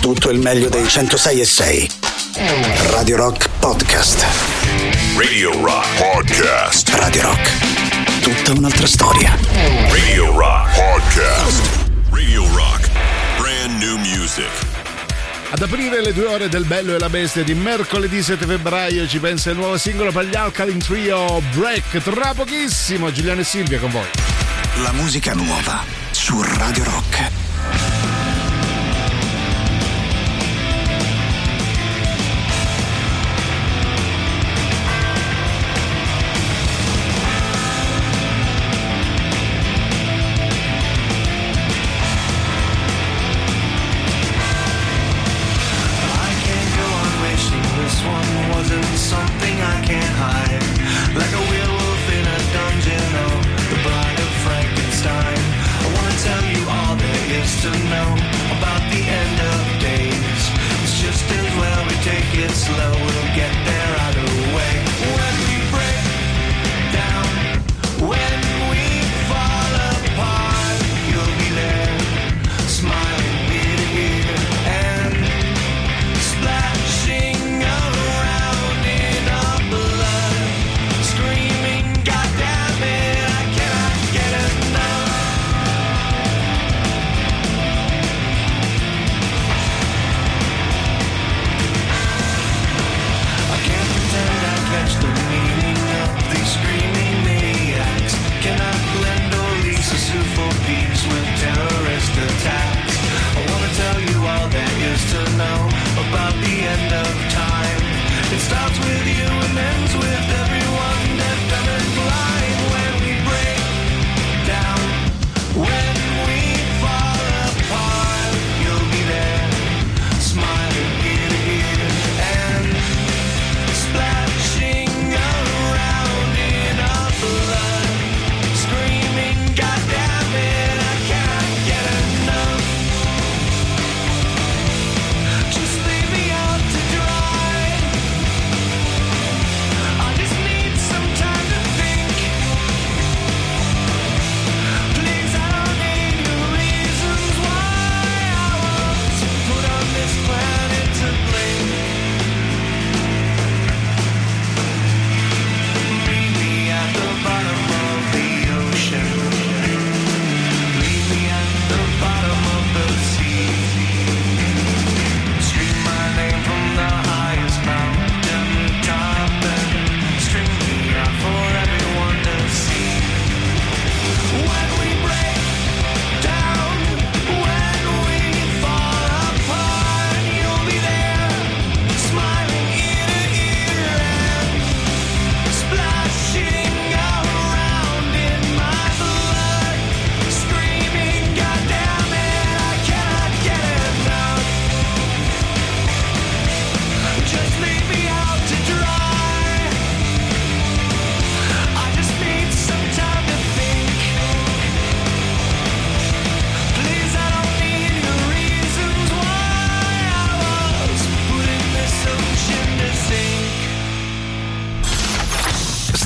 tutto il meglio dei 106 e 6. Radio Rock Podcast. Radio Rock Podcast. Radio Rock. Tutta un'altra storia. Radio Rock Podcast. Radio Rock. Brand new music. Ad aprire le due ore del Bello e la Bestia di mercoledì 7 febbraio ci pensa il nuovo singolo per gli Alkaline Trio Break. Tra pochissimo Giuliano e Silvia con voi. La musica nuova su Radio Rock.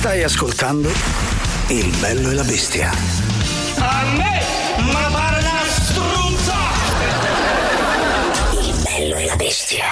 Stai ascoltando Il bello e la bestia. A me, ma pare una struzza! Il bello e la bestia.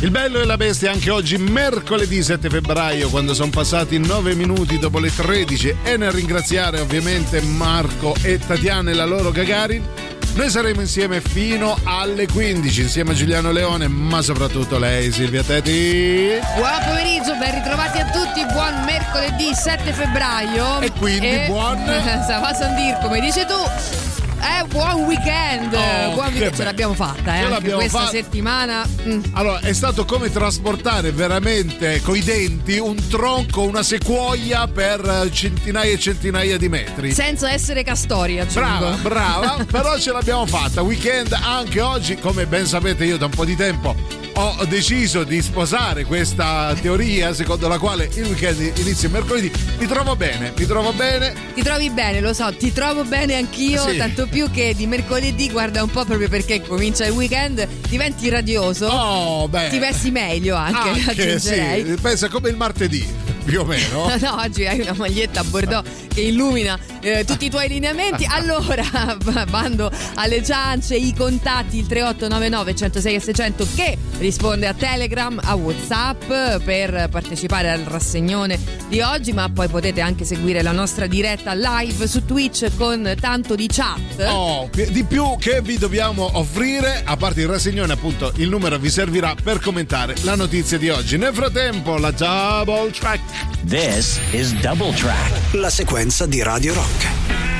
Il bello e la bestia anche oggi, mercoledì 7 febbraio, quando sono passati 9 minuti dopo le 13 e nel ringraziare ovviamente Marco e Tatiana e la loro Gagarin. Noi saremo insieme fino alle 15 insieme a Giuliano Leone, ma soprattutto lei Silvia Teti. Buon pomeriggio, ben ritrovati a tutti, buon mercoledì 7 febbraio. E quindi buon- Stava a dir, come dici tu. Eh, buon weekend! Oh, buon weekend, ce l'abbiamo fatta, eh, Ce l'abbiamo questa fatta. settimana. mm. Allora, è stato come trasportare veramente coi denti un tronco, una sequoia per centinaia e centinaia di metri. Senza essere castori, aggiungo. Brava, brava, però ce l'abbiamo fatta. Weekend anche oggi, come ben sapete io da un po' di tempo ho deciso di sposare questa teoria secondo la quale il weekend inizia mercoledì. Mi trovo bene, mi trovo bene. Ti trovi bene, lo so, ti trovo bene anch'io, Sì. tanto più che di mercoledì, guarda un po' proprio perché comincia il weekend, diventi radioso. Oh, beh. Ti vesti meglio anche, Anche, aggiungerei. sì, pensa come il martedì più o meno. no, no, oggi hai una maglietta a Bordeaux che illumina eh, tutti i tuoi lineamenti. Allora, bando alle ciance, i contatti, il 3899 106 e 600 che risponde a Telegram, a Whatsapp per partecipare al rassegnone di oggi, ma poi potete anche seguire la nostra diretta live su Twitch con tanto di chat. Oh, di più che vi dobbiamo offrire, a parte il rassegnone appunto, il numero vi servirà per commentare la notizia di oggi. Nel frattempo la double track This is Double Track, la sequenza di Radio Rock.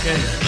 Okay.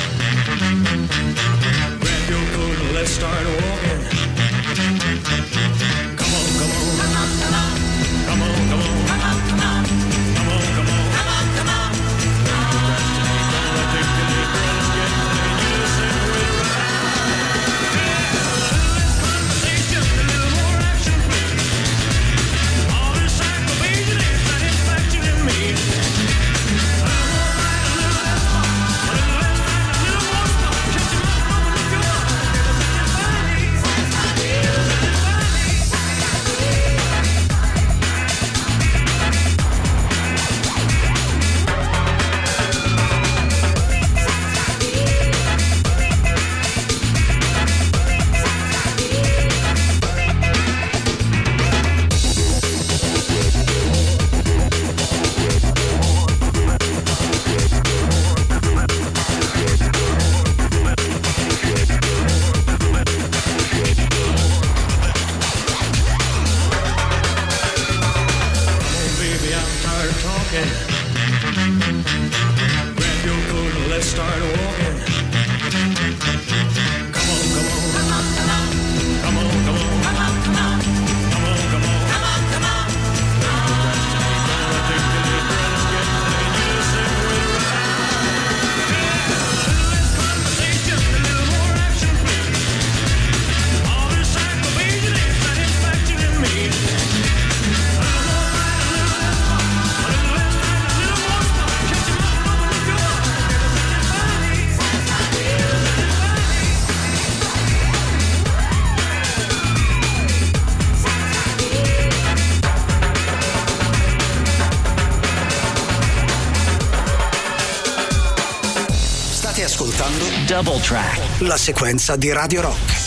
Double Track, la sequenza di Radio Rock.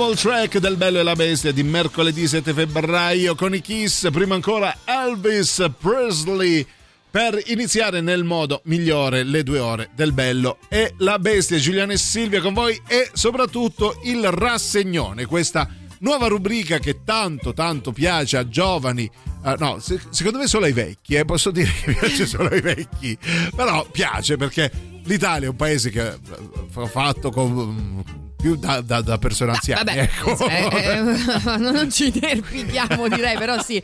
Double track del Bello e la Bestia di mercoledì 7 febbraio con i Kiss, prima ancora Elvis Presley per iniziare nel modo migliore le due ore del Bello e la Bestia. Giuliano e Silvia con voi e soprattutto il rassegnone, questa nuova rubrica che tanto tanto piace a giovani. eh, no, se- secondo me solo ai vecchi, eh, posso dire che piace solo ai vecchi, però piace perché l'Italia è un paese che eh, fa fatto con più da, da- da persone anziane. Vabbè, ecco. eh, eh, non ci nerviamo direi, però sì,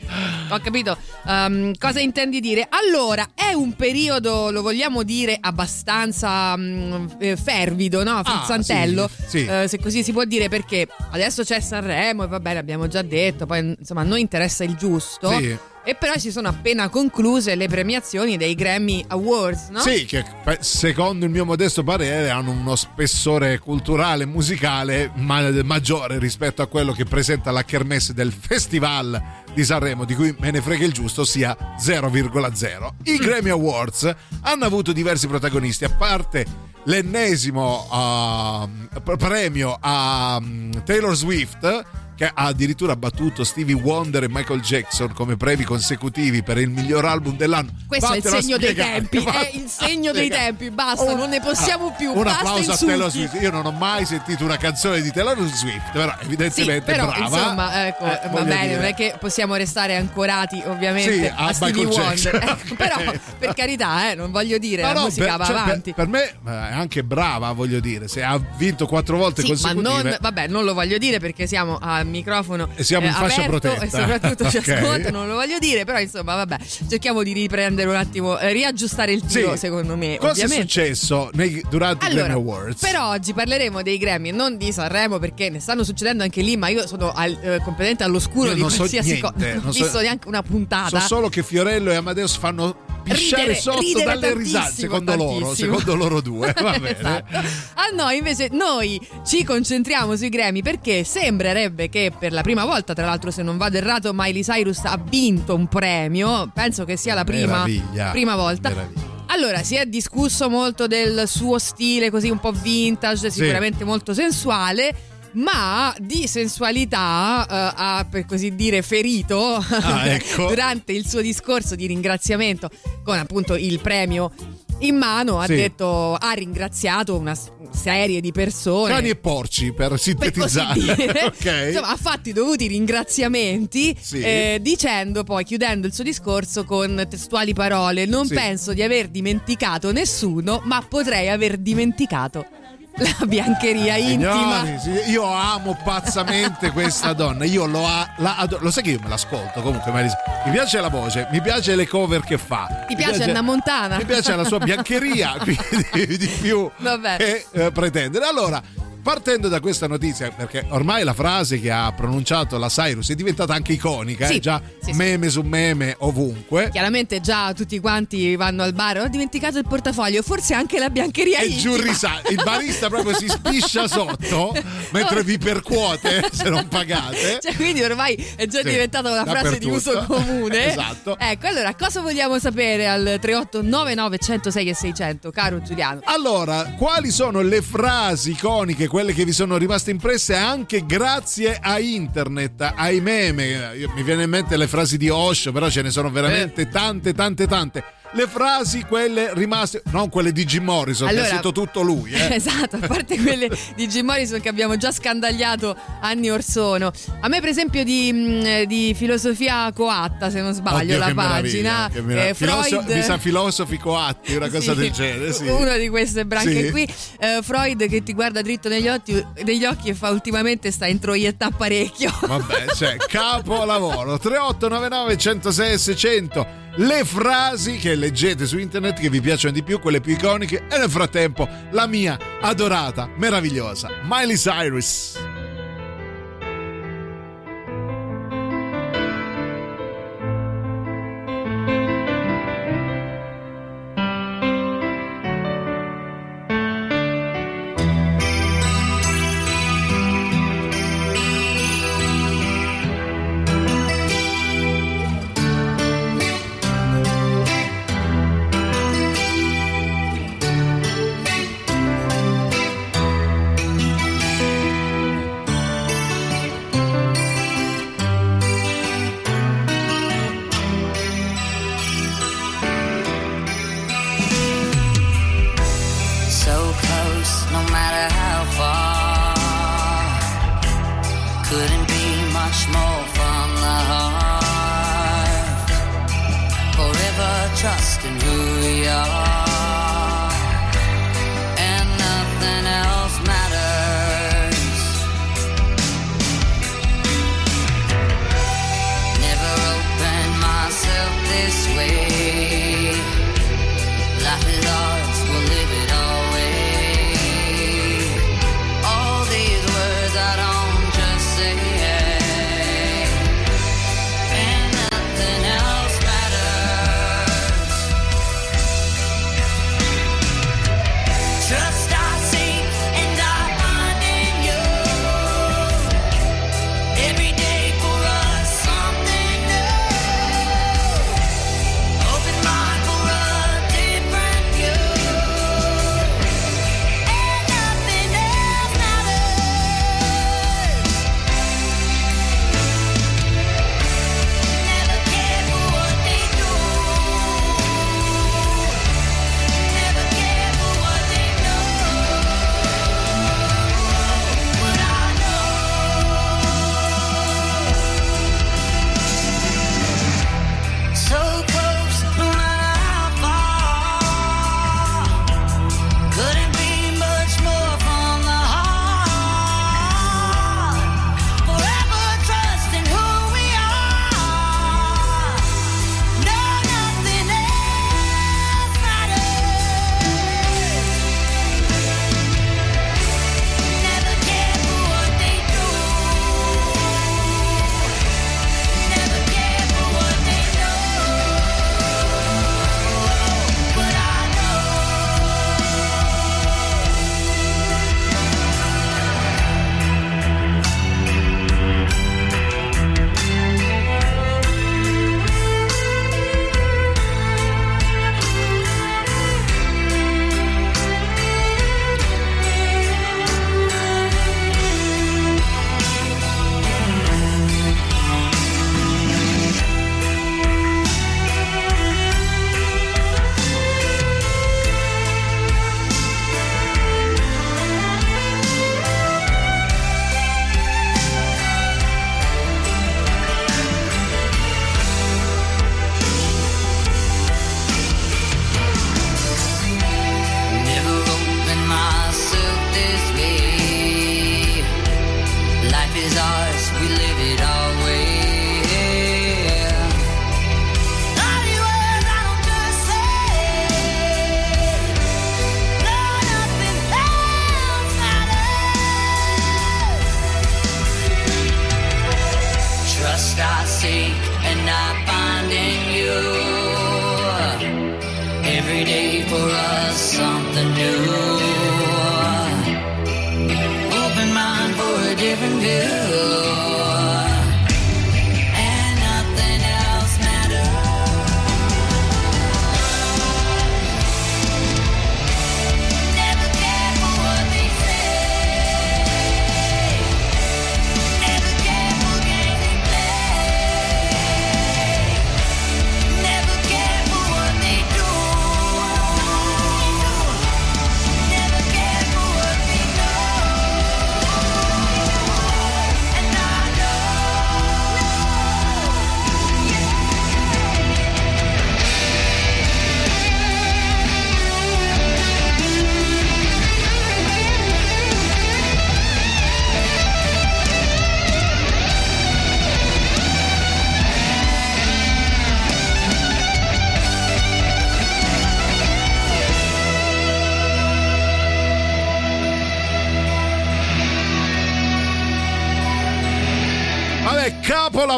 ho capito. Um, cosa intendi dire? Allora, è un periodo, lo vogliamo dire, abbastanza eh, fervido, no? Frizzantello, Ah, sì, sì. eh, se così si può dire, perché adesso c'è Sanremo e va bene, abbiamo già detto, poi insomma a noi interessa il giusto. Sì. E però si sono appena concluse le premiazioni dei Grammy Awards, no? Sì, che secondo il mio modesto parere hanno uno spessore culturale e musicale ma- maggiore rispetto a quello che presenta la kermesse del Festival di Sanremo, di cui me ne frega il giusto, sia 0,0. I Grammy Awards hanno avuto diversi protagonisti, a parte l'ennesimo uh, premio a um, Taylor Swift che ha addirittura battuto Stevie Wonder e Michael Jackson come premi consecutivi per il miglior album dell'anno. Questo è il Vattela a segno dei spiegare, tempi, vattela è il segno a dei tempi, basta, non ne possiamo più, Un applauso a insulti. Taylor Swift. Io non ho mai sentito una canzone di Taylor Swift, però Sì, evidentemente però brava. insomma, ecco, Eh, va bene, dire. non è che possiamo restare ancorati ovviamente Sì, a, a Stevie Wonder. Ecco, però per carità, eh, non voglio dire, No, la no, musica per, va cioè, per- avanti. Per, me eh, è anche brava, voglio dire. Se ha vinto quattro volte Sì, ma consecutive. non, vabbè, non lo voglio dire perché siamo al microfono E siamo in fascia aperto protetta. e soprattutto ci Ok. ascolta, non lo voglio dire, però insomma, vabbè, cerchiamo di riprendere un attimo, eh, riaggiustare il tiro, Sì. secondo me, Cosa ovviamente. è successo nei- durante i Allora, Grammy Awards? per oggi parleremo dei Grammy non di Sanremo perché ne stanno succedendo anche lì, ma io sono al- eh, completamente all'oscuro Io di non so qualsiasi cosa. Non ho so- visto neanche una puntata. So solo che Fiorello e Amadeus fanno pisciare Ridere- sotto ridere dalle risate, tantissimo, secondo loro, secondo loro due. Va bene. Esatto. A noi invece noi ci concentriamo sui Grammy perché sembrerebbe che per la prima volta, tra l'altro se non vado errato, Miley Cyrus ha vinto un premio, penso che sia la prima, prima volta. Meraviglia. Allora, si è discusso molto del suo stile così un po' vintage, sicuramente molto sensuale. Ma di sensualità eh, ha per così dire ferito Ah, ecco. durante il suo discorso di ringraziamento con appunto il premio in mano. Ha Sì. detto, ha ringraziato una serie di persone. Cani e porci, per per sintetizzare. dire. ok. Insomma, ha fatto i dovuti ringraziamenti Sì. eh, dicendo poi, chiudendo il suo discorso con testuali parole, non Sì. penso di aver dimenticato nessuno, ma potrei aver dimenticato la biancheria intima. Signori, io amo pazzamente questa donna. Io lo, a- la adoro. Lo sai che io me l'ascolto comunque. Marisa. Mi piace la voce, mi piace le cover che fa. Ti mi piace Anna Montana? Mi piace la sua biancheria, quindi di più Vabbè. che eh, pretendere. Allora, partendo da questa notizia, perché ormai la frase che ha pronunciato la Cyrus è diventata anche iconica, Sì, è già sì, sì. meme su meme ovunque. Chiaramente già tutti quanti vanno al bar, ho dimenticato il portafoglio, forse anche la biancheria E giù risa- il barista proprio si spiscia sotto mentre vi percuote se non pagate. Cioè, quindi ormai è già Sì, diventata una frase di uso comune. Esatto. Ecco, allora cosa vogliamo sapere al 3899 106 e 600, caro Giuliano? Allora, quali sono le frasi iconiche, quelle che vi sono rimaste impresse anche grazie a internet, ai meme? Mi viene in mente le frasi di Osho, però ce ne sono veramente Eh. tante, tante, tante. Le frasi, quelle rimaste, non quelle di Jim Morrison, che Allora- ha scritto tutto lui. Eh. Esatto, a parte quelle di Jim Morrison che abbiamo già scandagliato anni or sono. A me, per esempio, di, mh, di filosofia coatta, se non sbaglio, Oddio, la che pagina. meraviglia, che meraviglia. eh, Filoso- Freud. mi sa filosofi coatti, una cosa Sì, del genere. Sì. Una di queste branche Sì. qui. Eh, Freud che ti guarda dritto negli occhi, negli occhi e fa ultimamente sta introiettà parecchio. Vabbè, cioè, capolavoro 3899 106 e 600. Le frasi che leggete su internet che vi piacciono di più, quelle più iconiche, e nel frattempo la mia adorata, meravigliosa Miley Cyrus.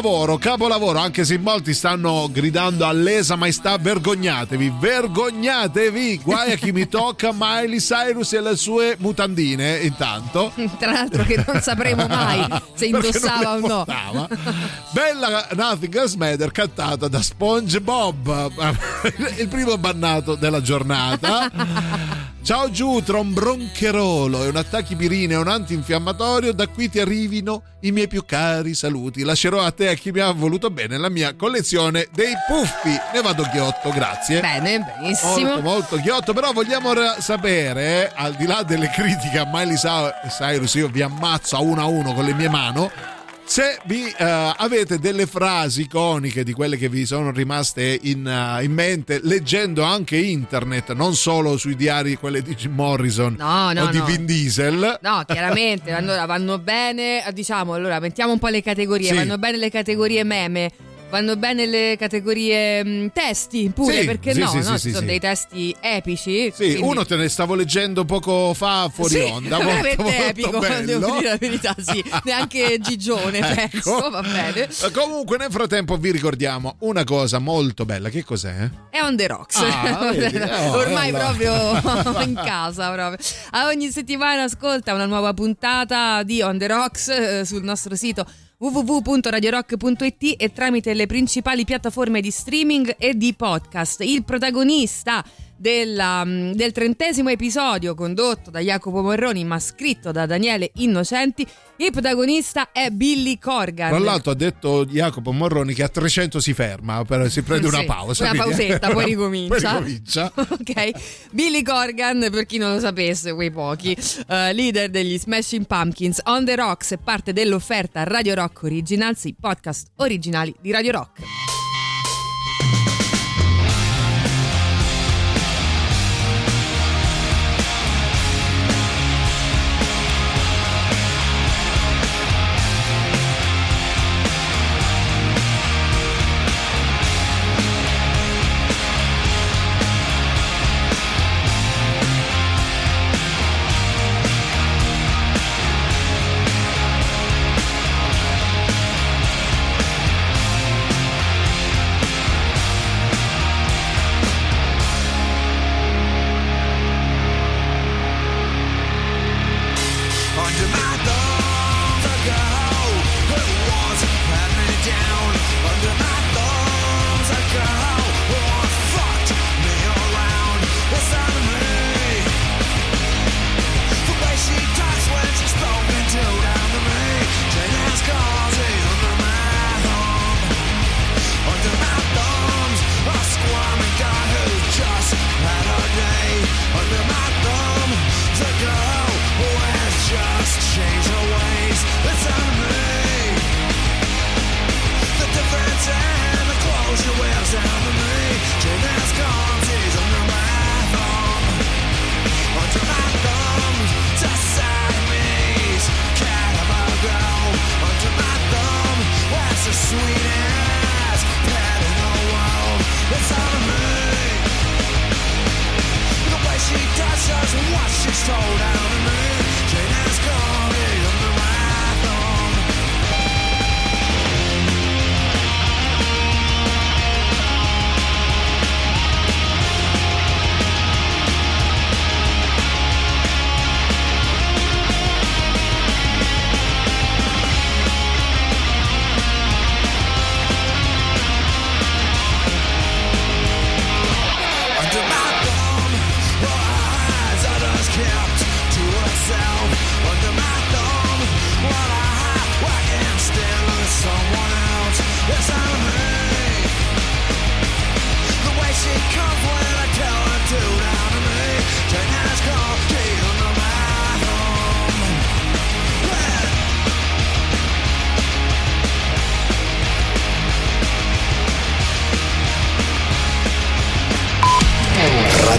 Capolavoro, capolavoro, anche se in molti stanno gridando all'esa maestà, vergognatevi, vergognatevi, guai a chi mi tocca Miley Cyrus e le sue mutandine, intanto. Tra l'altro che non sapremo mai se indossava o no. Bella Nothing Else Matter cantata da SpongeBob, il primo bannato della giornata. Ciao giù tra un broncherolo e un attachipirina e un antinfiammatorio, da qui ti arrivino i miei più cari saluti. Lascerò a te e a chi mi ha voluto bene la mia collezione dei puffi. Ne vado ghiotto, grazie. Bene, benissimo. Molto, molto ghiotto, però vogliamo sapere, eh, al di là delle critiche a Miley Cyrus, io vi ammazzo a uno a uno con le mie mani, se vi eh, avete delle frasi iconiche di quelle che vi sono rimaste in, eh, in mente leggendo anche internet, non solo sui diari quelle di Jim Morrison No, no, o di no. Vin Diesel. No, chiaramente, allora vanno bene, diciamo, allora mettiamo un po' le categorie, Sì. vanno bene le categorie meme, vanno bene le categorie mh, testi pure, Sì, perché sì, no? sì, no? Ci sono dei testi epici. Sì, quindi- uno te ne stavo leggendo poco fa fuori onda. Molto, veramente molto epico, bello. devo dire la verità, sì. Neanche Gigione, Ecco. penso, va bene. Comunque, nel frattempo, vi ricordiamo una cosa molto bella. Che cos'è? È on the rocks. Ah, vedi? Oh, Ormai proprio in casa. Proprio. A ogni settimana ascolta una nuova puntata di On the Rocks eh, sul nostro sito www.radiorock.it e tramite le principali piattaforme di streaming e di podcast. Il protagonista della, mm, del trentesimo episodio condotto da Jacopo Morroni ma scritto da Daniele Innocenti, il protagonista è Billy Corgan. Tra l'altro ha detto Jacopo Morroni che a 300 si ferma, si prende una Sì, pausa. Una quindi- pausetta, poi ricomincia. Poi ricomincia. ok, Billy Corgan, per chi non lo sapesse, quei pochi, eh, leader degli Smashing Pumpkins, On the Rocks è parte dell'offerta Radio Rock Originals, i podcast originali di Radio Rock.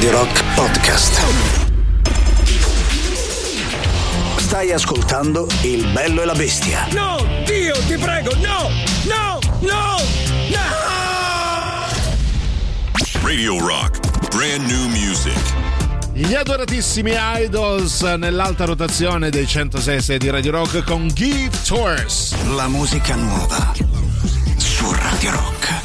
Radio Rock Podcast. Stai ascoltando Il bello e la bestia. No, Dio, ti prego, no, no, no, no! Radio Rock. Brand new music. Gli adoratissimi Idols nell'alta rotazione dei 106 di Radio Rock con Give Tours. La musica nuova su Radio Rock.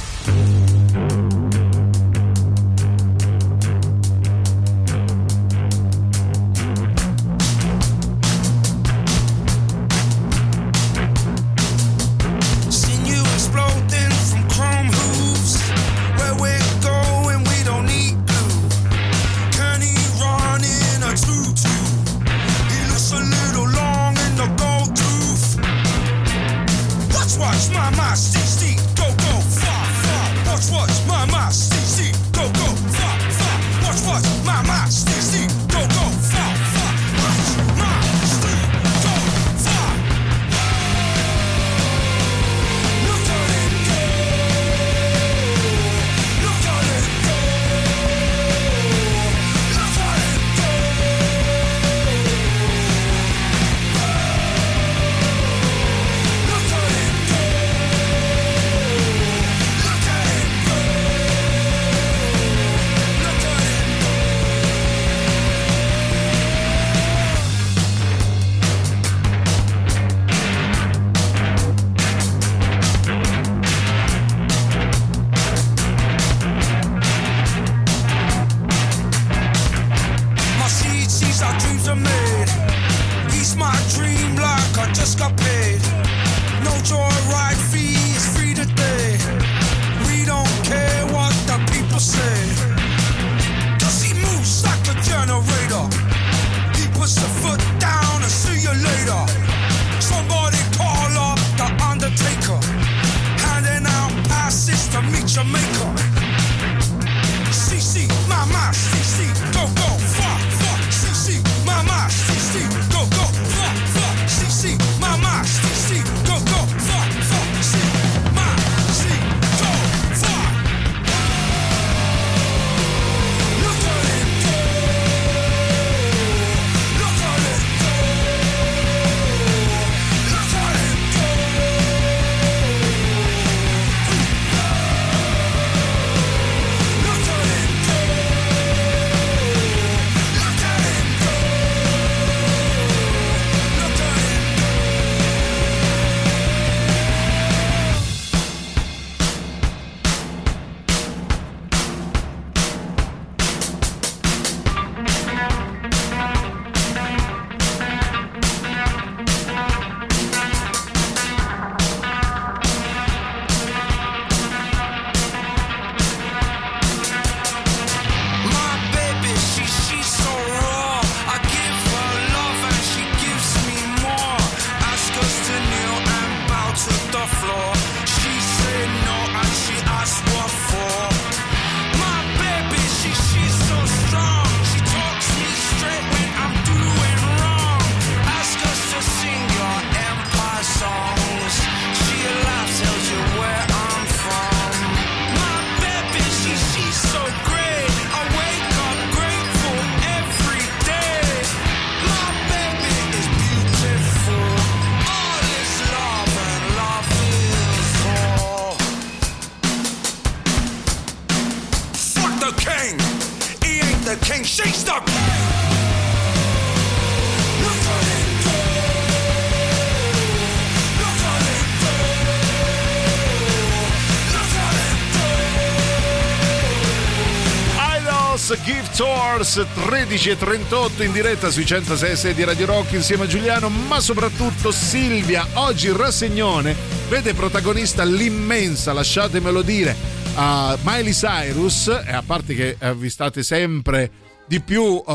Tours 13 e 38 in diretta sui 106 di Radio Rock insieme a Giuliano, ma soprattutto Silvia. Oggi rassegnone vede protagonista l'immensa, lasciatemelo dire, a Miley Cyrus, e a parte che eh, vi state sempre di più f-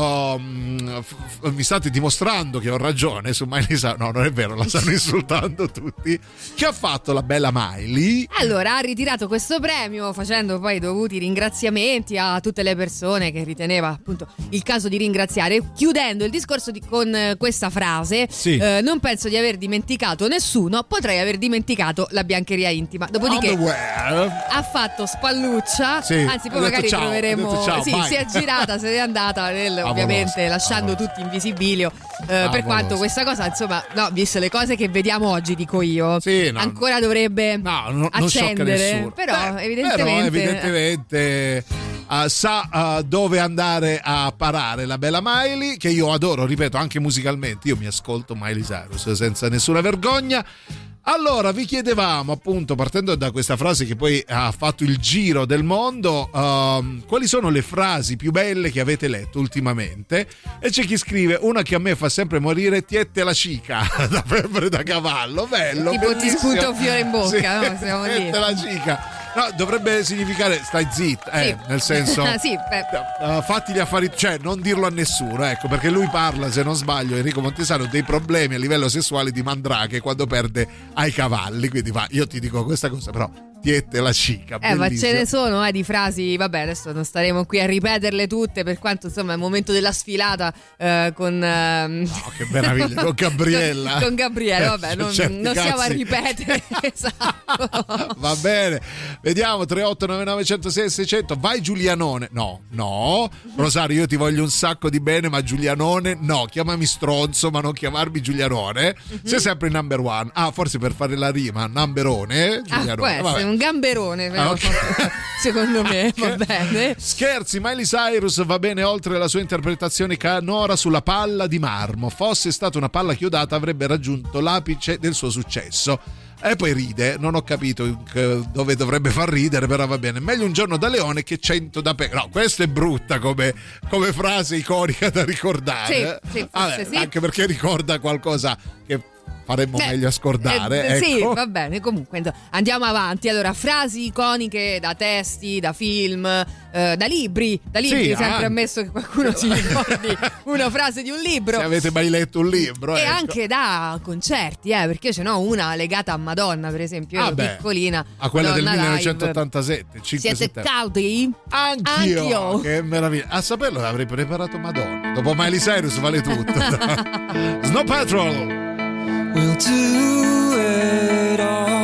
mi state dimostrando che ho ragione su Miley Cyrus no non è vero la stanno insultando tutti che ha fatto la bella Miley Allora, ha ritirato questo premio facendo poi i dovuti ringraziamenti a tutte le persone che riteneva appunto il caso di ringraziare, chiudendo il discorso di- con eh, questa frase: Sì. eh, Non penso di aver dimenticato nessuno, potrei aver dimenticato la biancheria intima. Dopodiché. Ha fatto spalluccia, Sì, anzi poi magari ciao, troveremo. ciao, sì, si è girata, se n'è andata, nel- ovviamente lasciando tutti in visibilio. eh, per Favoloso. quanto questa cosa, insomma, no, viste le cose che vediamo oggi, dico io, Sì, no. ancora dovrebbe No, sciocca accendere. Però, Beh, evidentemente. però evidentemente, eh, sa eh, dove andare a parare la bella Miley, che io adoro, ripeto, anche musicalmente. Io mi ascolto Miley Cyrus senza nessuna vergogna. Allora, vi chiedevamo, appunto, partendo da questa frase che poi ha fatto il giro del mondo, ehm, quali sono le frasi più belle che avete letto ultimamente? E c'è chi scrive, una che a me fa sempre morire, tiette la cica, da febbre da cavallo, bello. Tipo ti bellissimo. sputa un fiore in bocca, Sì, no? Siamo lì. tiette la cica. No, dovrebbe significare stai zitto, eh, Sì. nel senso... Sì. Uh, fatti gli affari, cioè non dirlo a nessuno, ecco, perché lui parla, se non sbaglio, Enrico Montesano, dei problemi a livello sessuale di Mandrake quando perde ai cavalli. Quindi va, io ti dico questa cosa, però tiette la cica. Eh, ma ce ne sono eh, di frasi, vabbè, adesso non staremo qui a ripeterle tutte, per quanto insomma è il momento della sfilata eh, con... ehm, Oh, che meraviglia, con Gabriella. con, con Gabriele, vabbè, non, Certi non stiamo a ripetere. esatto. Va bene, vediamo 3899 106 600. Vai Giulianone. No, no. Rosario, io ti voglio un sacco di bene, ma Giulianone no. Chiamami stronzo, ma non chiamarmi Giulianone. Mhm. Sei sempre il number one. Ah, forse per fare la rima, numberone. Ah, Giulianone. Vabbè. Un gamberone, Ah, ok. secondo me, va bene. Scherzi, Miley Cyrus va bene oltre la sua interpretazione canora sulla palla di marmo. Fosse stata una palla chiodata avrebbe raggiunto l'apice del suo successo. E poi ride, non ho capito dove dovrebbe far ridere, però va bene. Meglio un giorno da leone che cento da pe. No, questa è brutta come, come frase iconica da ricordare. Sì, sì, Vabbè, sì. Anche perché ricorda qualcosa che faremmo Beh, meglio a scordare. eh, Sì, ecco. va bene, comunque andiamo avanti. Allora, frasi iconiche da testi, da film, eh, da libri. Da libri, Sì, sempre anche. ammesso che qualcuno si ricordi una frase di un libro. Se avete mai letto un libro. E ecco. anche da concerti, eh, perché ce n'ho una legata a Madonna, per esempio. Io Ah, ero beh, piccolina. A quella del Madonna live. 1987, 5 Siete caldi? Anch'io. Anch'io. Che meraviglia. A saperlo avrei preparato Madonna. Dopo Miley Cyrus vale tutto. Snow Patrol. We'll do it all.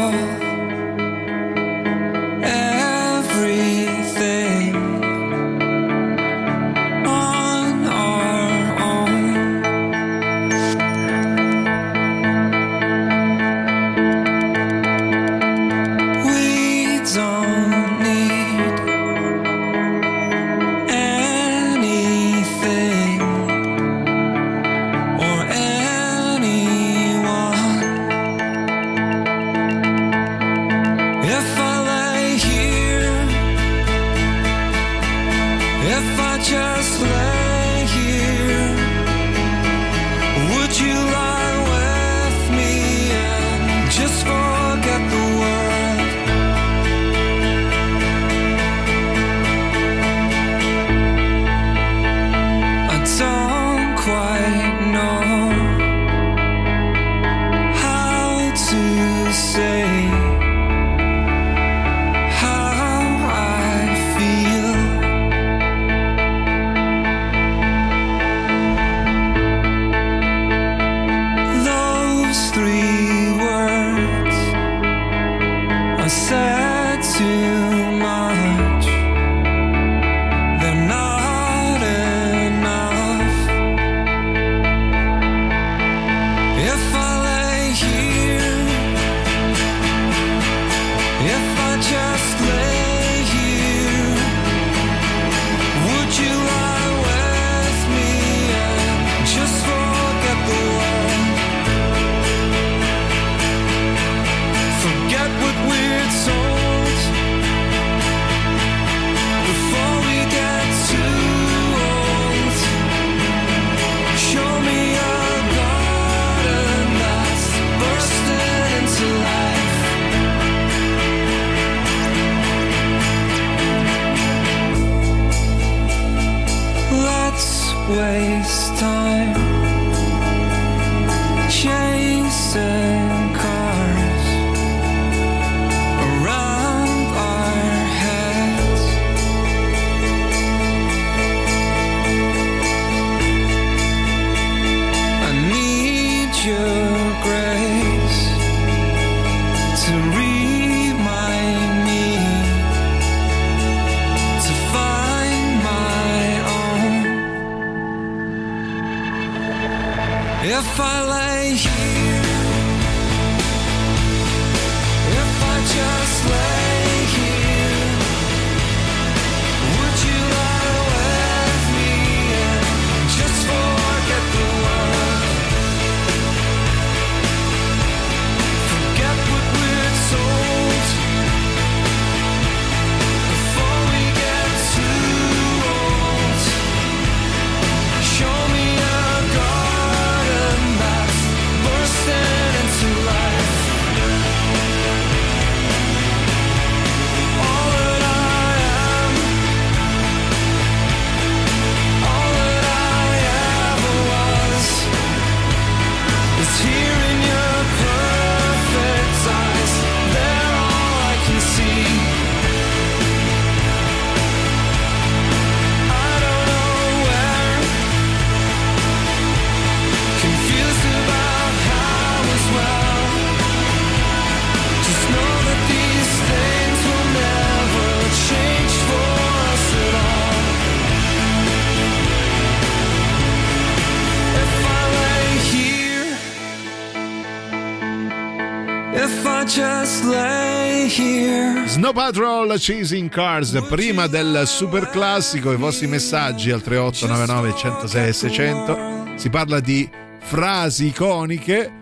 Patrol Chasing Cars, prima del super classico, i vostri messaggi al 3899 106 600. Si parla di frasi iconiche.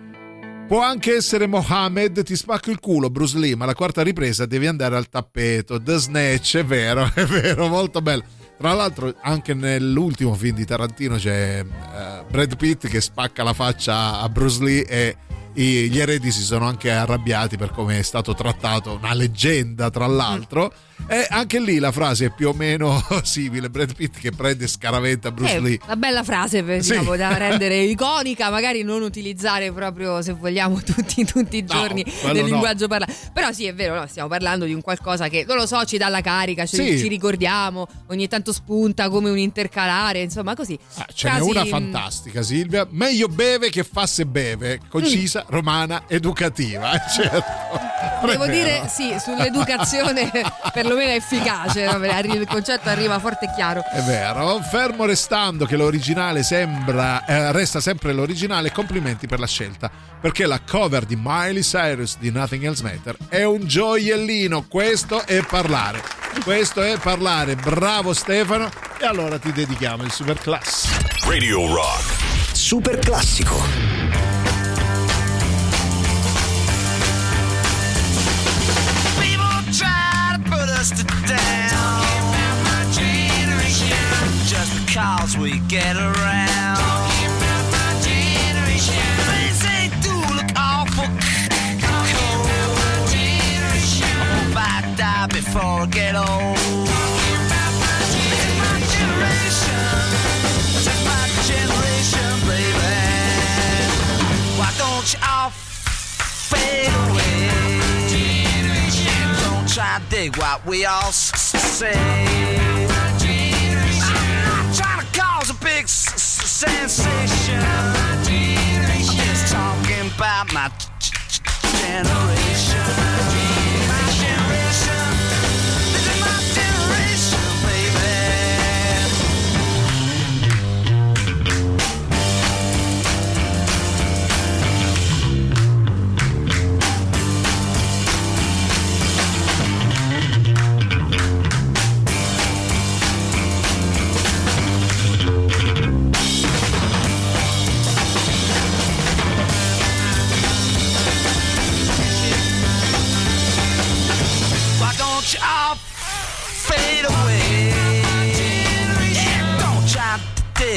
Può anche essere Mohammed, ti spacco il culo, Bruce Lee, ma la quarta ripresa devi andare al tappeto. The Snatch, è vero, è vero, molto bello. Tra l'altro, anche nell'ultimo film di Tarantino c'è eh, Brad Pitt che spacca la faccia a Bruce Lee e gli eredi si sono anche arrabbiati per come è stato trattato, una leggenda tra l'altro. E anche lì la frase è più o meno simile. Brad Pitt che prende scaraventa Bruce Eh, Lee. una bella frase per, Sì. diciamo, da rendere iconica, magari non utilizzare proprio se vogliamo tutti, tutti i No, giorni no. linguaggio parlato. Però sì, è vero, no, stiamo parlando di un qualcosa che non lo so, ci dà la carica, ci, Sì. ci ricordiamo, ogni tanto spunta come un intercalare, insomma così. Ah, ce n'è Frasi, una mh, fantastica, Silvia. Meglio beve che fa se beve. Concisa, romana, educativa. eh, Certo. Devo dire sì, sull'educazione perlomeno è efficace, il concetto arriva forte e chiaro. È vero, fermo restando che l'originale sembra, eh, resta sempre l'originale, complimenti per la scelta, perché la cover di Miley Cyrus di Nothing Else Matter è un gioiellino, questo è parlare, questo è parlare, bravo Stefano, e allora ti dedichiamo il super class. Radio Rock. Super classico. We get around. Do look awful cold. I hope I die before I get old. This is my generation. This is my generation, baby. Why don't you all fade away? Don't try to dig what we all say. sensation. My generation. I'm just talking about my generation.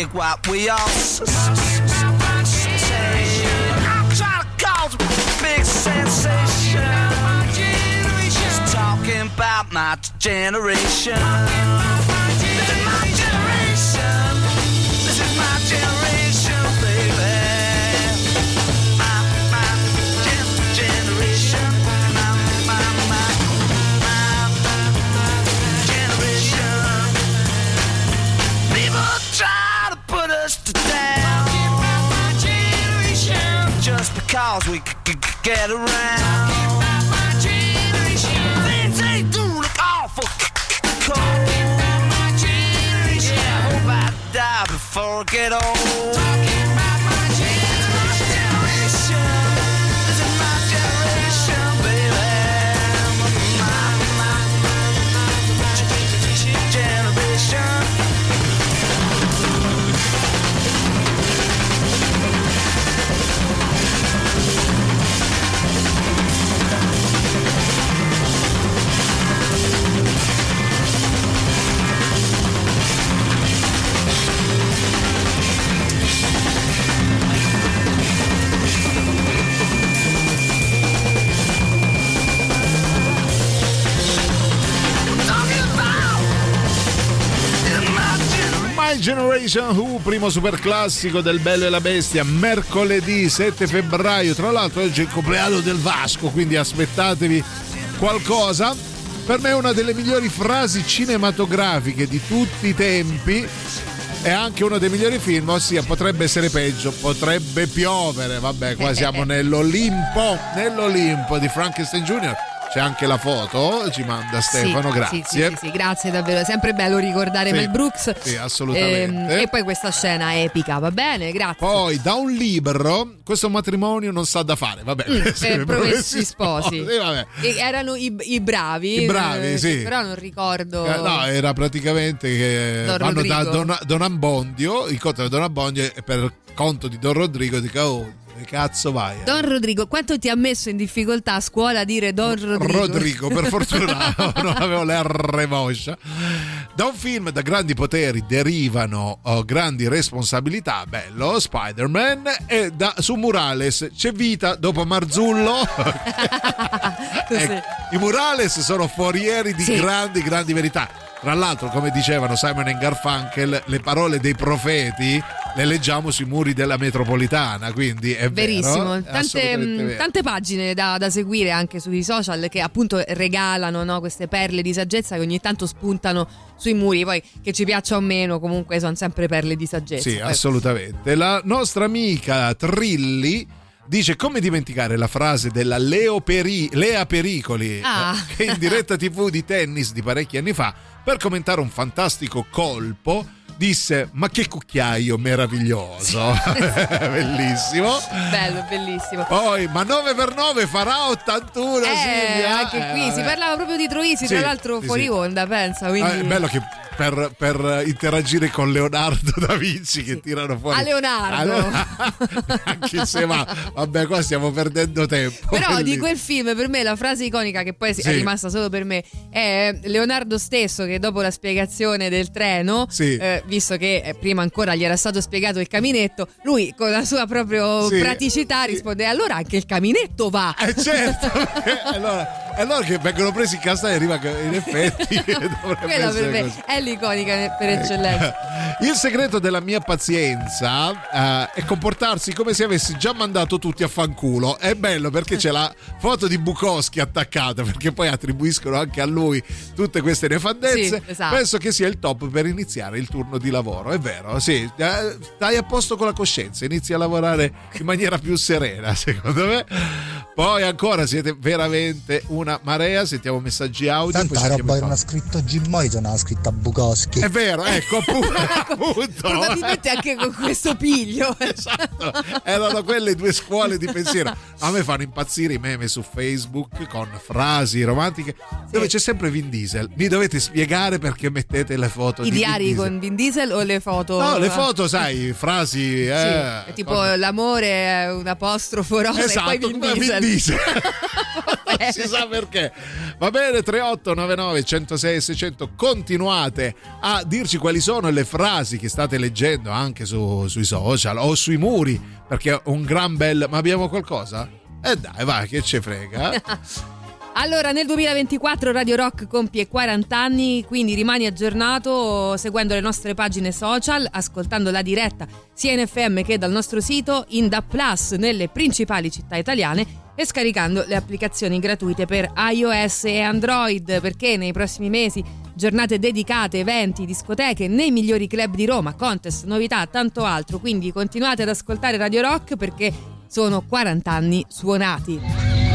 Dig what we all say. I'm trying to cause a big sensation. Just talking about my generation. Because we c- c- c- get around. Things awful cold. Yeah, hope I die before I get old. Generation Who, primo super classico del Bello e la Bestia, mercoledì 7 febbraio. Tra l'altro oggi è il compleanno del Vasco, quindi aspettatevi qualcosa. Per me una delle migliori frasi cinematografiche di tutti i tempi è anche uno dei migliori film, ossia potrebbe essere peggio, potrebbe piovere. Vabbè, qua siamo nell'Olimpo, nell'Olimpo di Frankenstein Jr. C'è anche la foto, ci manda Stefano, Sì, grazie. Sì, sì, grazie davvero. È sempre bello ricordare Mel Brooks. sì, assolutamente. Ehm, e poi questa scena epica, va bene? Grazie. Poi da un libro questo matrimonio non sa da fare, vabbè. Mm, questi eh, promessi sposi. E erano i, i bravi. I bravi, eh, sì. Però non ricordo. Eh, No, era praticamente che Don vanno da Rodrigo. Don, Don Ambondio, incontrano Don Ambondio e per conto di Don Rodrigo dica oh, che cazzo vai? eh?" Don Rodrigo, quanto ti ha messo in difficoltà a scuola a dire Don Rodrigo? Rodrigo, per fortuna non avevo l'R moscia. Da un film da grandi poteri derivano oh, grandi responsabilità, bello, Spider-Man, e da, su Murales c'è vita dopo Marzullo. Ecco, I Murales sono forieri di Sì. grandi, grandi verità. Tra l'altro, come dicevano Simon e Garfunkel, le parole dei profeti le leggiamo sui muri della metropolitana, quindi è Verissimo, vero. tante, mh, vero. tante pagine da, da seguire anche sui social che appunto regalano no, queste perle di saggezza che ogni tanto spuntano sui muri, poi che ci piaccia o meno comunque sono sempre perle di saggezza. Sì, Poi- assolutamente. La nostra amica Trilli dice come dimenticare la frase della Leo Peri- Lea Pericoli Ah. eh, che in diretta tv di tennis di parecchi anni fa per commentare un fantastico colpo disse ma che cucchiaio meraviglioso bellissimo Bello, bellissimo. poi ma 9 per 9 farà 81 Eh, Silvia anche Eh, qui si vabbè. parlava proprio di Troisi, Sì, tra l'altro fuori sì. onda, pensa. Quindi... Ah, è bello che per, per interagire con Leonardo da Vinci che tirano fuori A Leonardo. A Leonardo. anche se ma vabbè qua stiamo perdendo tempo Però di Bellissimo. quel film, per me la frase iconica che poi Sì. è rimasta solo per me è Leonardo stesso che dopo la spiegazione del treno, Sì. eh, visto che eh, prima ancora gli era stato spiegato il caminetto, lui con la sua proprio Sì. praticità risponde allora anche il caminetto va. Eh certo allora, è allora che vengono presi in cassa e arriva in effetti Quella per me così. Ecco. è l'iconica per eccellenza. Il segreto della mia pazienza eh, è comportarsi come se avessi già mandato tutti a fanculo. È bello perché c'è la foto di Bukowski attaccata, perché poi attribuiscono anche a lui tutte queste nefandezze. Sì, esatto. Penso che sia il top per iniziare il turno di lavoro. È vero, sì. Eh, Stai a posto con la coscienza, inizi a lavorare in maniera più serena, secondo me. Poi ancora siete veramente una marea. Sentiamo messaggi audio. Tanta roba che non ha scritto Jim Morrison ha scritto Bukowski. è vero, ecco appunto. appunto. Probabilmente anche con questo piglio. Esatto, erano quelle due scuole di pensiero. A me fanno impazzire i meme su Facebook con frasi romantiche dove c'è sempre Vin Diesel. Mi dovete spiegare perché mettete le foto I di diari Vin Diesel. con Vin Diesel o le foto? No, le foto, sai, frasi. Sì, Eh, è tipo con- l'amore è un apostrofo rosa Esatto, e poi Vin come Diesel. Diesel. non si sa perché. Va bene, 3899 106 600. Continuate a dirci quali sono le frasi che state leggendo anche su- sui social o sui muri. Perché è un gran bel. Ma abbiamo qualcosa? Eh dai, vai, che ce frega. Allora, nel 2024 Radio Rock compie 40 anni, quindi rimani aggiornato seguendo le nostre pagine social, ascoltando la diretta sia in FM che dal nostro sito, in DA Plus nelle principali città italiane e scaricando le applicazioni gratuite per iOS e Android, perché nei prossimi mesi giornate dedicate, eventi, discoteche nei migliori club di Roma, contest, novità, tanto altro. Quindi continuate ad ascoltare Radio Rock perché sono 40 anni suonati.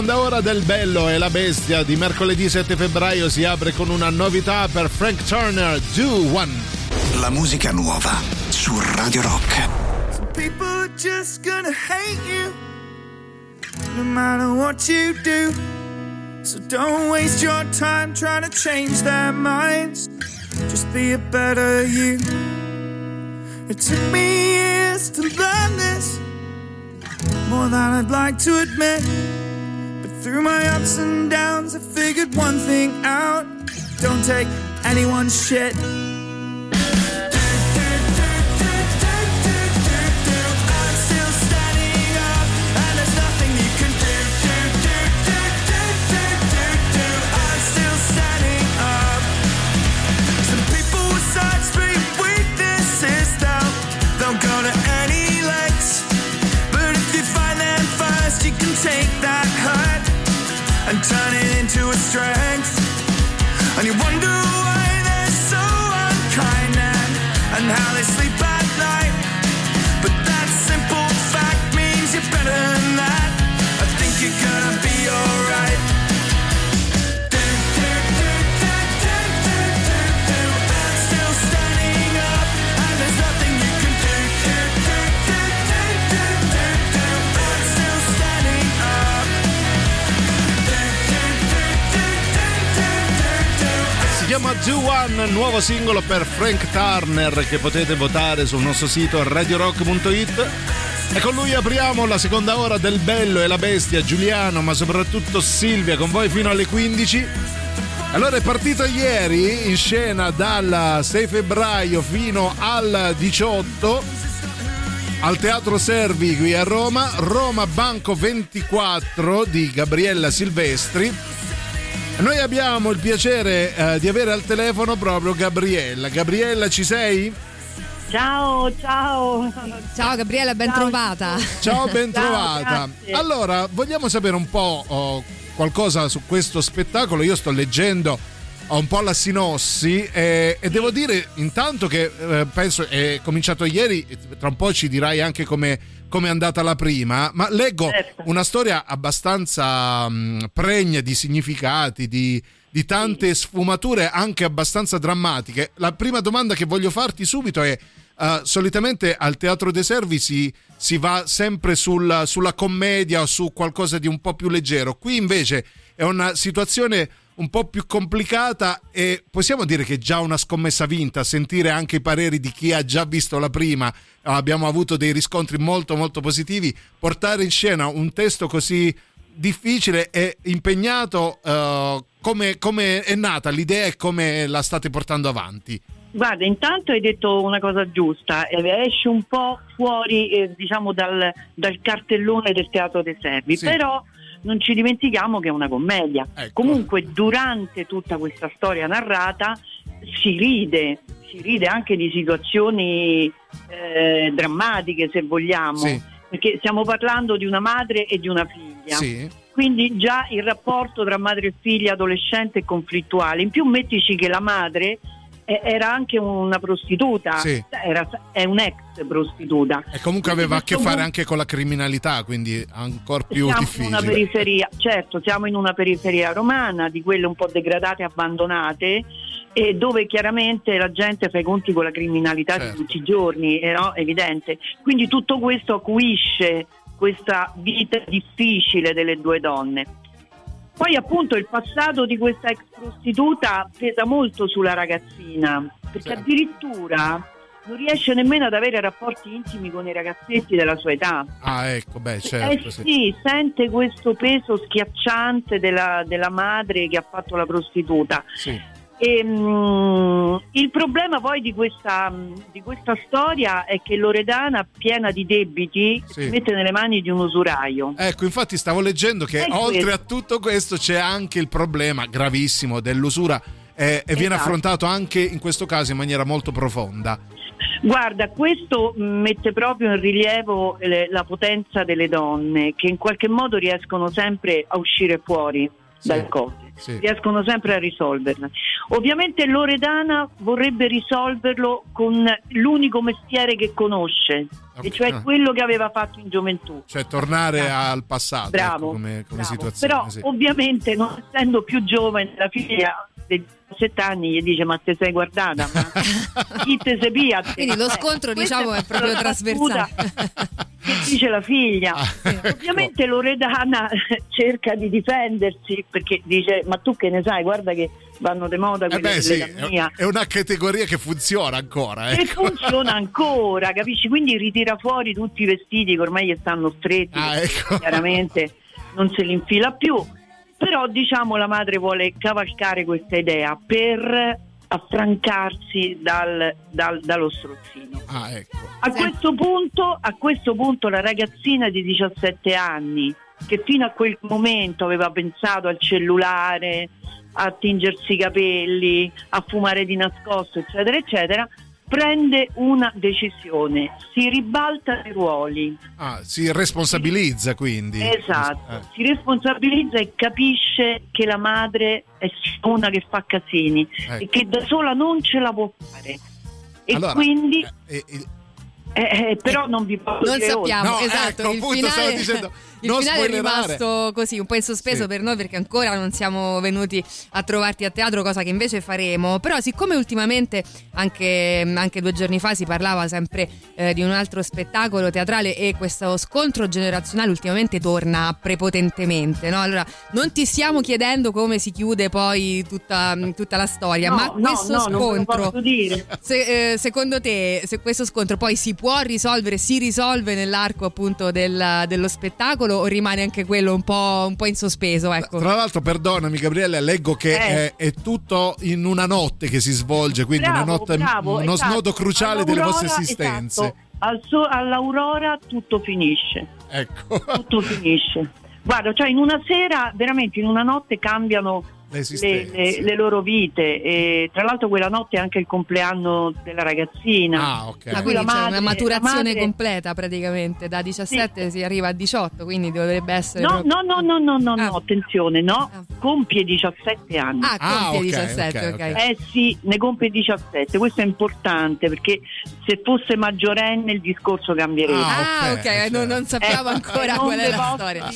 Seconda ora del Bello e la Bestia di mercoledì 7 febbraio si apre con una novità per Frank Turner, Do One. La musica nuova su Radio Rock. People are just gonna hate you no matter what you do. So don't waste your time trying to change their minds. Just be a better you. It took me years to learn this, more than I'd like to admit. Through my ups and downs, I figured one thing out don't take anyone's shit. 321, nuovo singolo per Frank Turner che potete votare sul nostro sito radiorock.it. E con lui apriamo la seconda ora del Bello e la Bestia, Giuliano, ma soprattutto Silvia, con voi fino alle 15. Allora è partito ieri in scena dal 6 febbraio fino al 18 al Teatro Servi qui a Roma, Roma Banco 24 di Gabriella Silvestri noi abbiamo il piacere eh, di avere al telefono proprio Gabriella. Gabriella, ci sei? Ciao, ciao. Ciao Gabriella, ben trovata. Ciao, ben trovata. grazie. allora, vogliamo sapere un po' oh, qualcosa su questo spettacolo. Io sto leggendo un po' la sinossi e, e devo dire intanto che eh, penso è cominciato ieri, tra un po' ci dirai anche come come è andata la prima, ma leggo Certo. una storia abbastanza mh, pregna di significati, di, di tante sfumature anche abbastanza drammatiche. La prima domanda che voglio farti subito è: eh, solitamente al Teatro dei Servi si, si va sempre sul- sulla commedia o su qualcosa di un po' più leggero. Qui invece è una situazione un po' più complicata e possiamo dire che è già una scommessa vinta, sentire anche i pareri di chi ha già visto la prima, abbiamo avuto dei riscontri molto molto positivi, portare in scena un testo così difficile e impegnato, come, come è nata l'idea e come la state portando avanti? Guarda, intanto hai detto una cosa giusta, eh, esce un po' fuori eh, diciamo dal, dal cartellone del teatro dei servi, Sì. però non ci dimentichiamo che è una commedia. Ecco. Comunque durante tutta questa storia narrata si ride, si ride anche di situazioni eh, drammatiche se vogliamo, Sì. perché stiamo parlando di una madre e di una figlia. Sì, Quindi già il rapporto tra madre e figlia adolescente è conflittuale. In più mettici che la madre era anche una prostituta, Sì. era, è un'ex prostituta. e comunque aveva a che fare anche con la criminalità, quindi ancora più siamo in difficile. una periferia, certo, siamo in una periferia romana, di quelle un po' degradate abbandonate, e dove chiaramente la gente fa i conti con la criminalità Certo. di tutti i giorni, eh, no? evidente. Quindi tutto questo acuisce questa vita difficile delle due donne. Poi appunto il passato di questa ex prostituta pesa molto sulla ragazzina, perché Certo. addirittura non riesce nemmeno ad avere rapporti intimi con i ragazzetti della sua età. Ah, ecco, beh, certo. eh sì. sì, sente questo peso schiacciante della, della madre che ha fatto la prostituta. Sì. E, mm, il problema poi di questa, di questa storia è che Loredana, piena di debiti, Sì. si mette nelle mani di un usuraio. Ecco, infatti stavo leggendo che È oltre questo. a tutto questo c'è anche il problema gravissimo dell'usura eh, e viene Esatto. affrontato anche in questo caso in maniera molto profonda. Guarda, questo mette proprio in rilievo le- la potenza delle donne che in qualche modo riescono sempre a uscire fuori Sì. dalle cose. Sì. riescono sempre a risolverla. Ovviamente Loredana vorrebbe risolverlo con l'unico mestiere che conosce, e cioè Ah. quello che aveva fatto in gioventù. Cioè tornare al passato ecco, Bravo, come, come bravo. situazione. Però sì. ovviamente non essendo più giovane la figlia dei 17 anni gli dice ma te sei guardata ma chi te sei pia te?" Quindi lo Eh, scontro diciamo è proprio trasversale. che dice la figlia Ah, ecco. ovviamente Loredana cerca di difendersi perché dice ma tu che ne sai guarda che vanno di moda Eh quelle beh, sì, è, mia è una categoria che funziona ancora. e Ecco. funziona ancora, capisci? Quindi ritira fuori tutti i vestiti che ormai gli stanno stretti, Ah, ecco. chiaramente non se li infila più. Però diciamo la madre vuole cavalcare questa idea per affrancarsi dal- dal- dallo strozzino. Ah, ecco. A questo, punto, a questo punto la ragazzina di 17 anni, che fino a quel momento aveva pensato al cellulare, a tingersi i capelli, a fumare di nascosto, eccetera, eccetera, prende una decisione, si ribalta i ruoli. Ah, si responsabilizza quindi. Esatto, Eh. si responsabilizza e capisce che la madre è una che fa casini Ecco. e che da sola non ce la può fare. E Allora, quindi, eh, eh, eh, eh, però non vi posso Non dire sappiamo, No, esatto, ecco, il appunto, finale, stavo dicendo, il non finale è spoilerare. rimasto così un po' in sospeso Sì. per noi perché ancora non siamo venuti a trovarti a teatro, cosa che invece faremo. Però siccome ultimamente, anche, anche due giorni fa, si parlava sempre eh, di un altro spettacolo teatrale e questo scontro generazionale ultimamente torna prepotentemente, no? Allora, non ti stiamo chiedendo come si chiude poi tutta, tutta la storia, No, ma no, questo scontro... posso dire. Se- eh, secondo te, se questo scontro poi si può risolvere, si risolve nell'arco appunto del- dello spettacolo o rimane anche quello un po', un po' in sospeso? Ecco. Tra l'altro, perdonami Gabriele, leggo che Eh. è, è tutto in una notte che si svolge, quindi Bravo, una notte, bravo, uno esatto. snodo cruciale delle vostre esistenze. esatto. Al so- all'aurora tutto finisce, Ecco. tutto finisce. Guarda, cioè in una sera, veramente in una notte cambiano le, le- le loro vite. E, tra l'altro quella notte è anche il compleanno della ragazzina. Ah, ok. Ah, quindi la c'è madre- una maturazione madre- completa praticamente, da 17 si arriva a 18, quindi dovrebbe essere... No, proprio- no, no, no, no, no, Ah. no, attenzione, no, Ah. compie 17 anni. Ah, Ah, compie ok, 17, ok, ok. ok. Eh sì, ne compie 17, questo è importante perché se fosse maggiorenne il discorso cambierebbe. Ah, Ah, ok, certo. non, non sappiamo Ecco, ancora non qual è la storia.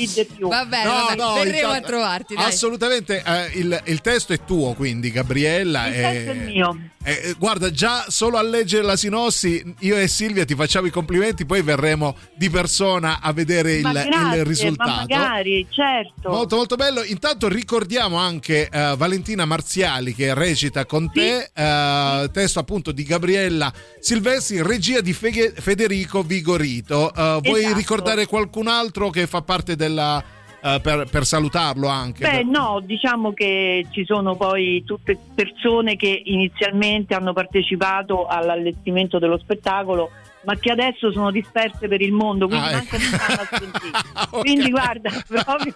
Va bene, No, no, verremo intanto- a trovarti. Dai. Assolutamente, eh, il, il testo è tuo, quindi Gabriella. Il eh, testo è mio. eh, guarda, già solo a leggere la sinossi, io e Silvia ti facciamo i complimenti, poi verremo di persona a vedere il, grazie, il risultato. Ma magari, certo. Molto molto bello. Intanto ricordiamo anche eh, Valentina Marziali che recita con te, eh, testo appunto di Gabriella Silvestri, regia di Feghe- Federico Vigorito. Eh, vuoi Esatto. ricordare qualcun altro che fa parte della... eh, per, per salutarlo anche? Beh, no, diciamo che ci sono poi tutte persone che inizialmente hanno partecipato all'allestimento dello spettacolo, ma che adesso sono disperse per il mondo, quindi Ah, manco ecco. mi fanno a sentire. Ok. Quindi guarda, proprio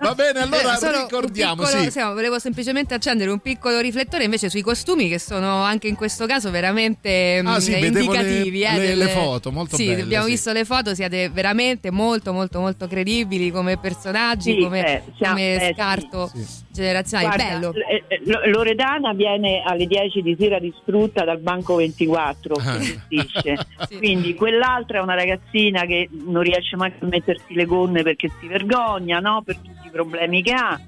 Va bene, allora Eh, ricordiamo, piccolo- sì. sì, volevo semplicemente accendere un piccolo riflettore invece sui costumi che sono anche in questo caso veramente Ah, mh, sì, vedevo le- indicativi. eh, le- delle- le foto, molto sì, belle, abbiamo sì. visto le foto, siete veramente molto molto molto credibili come personaggi, Sì, come, eh, siamo- come eh, scarto Sì. generazionale. Guarda, Bello. eh, eh, Lo- Loredana viene alle 10 di sera distrutta dal banco 24 Ah. che gestisce. Sì. Quindi quell'altra è una ragazzina che non riesce mai a mettersi le gonne perché si vergogna no? per tutti i problemi che ha.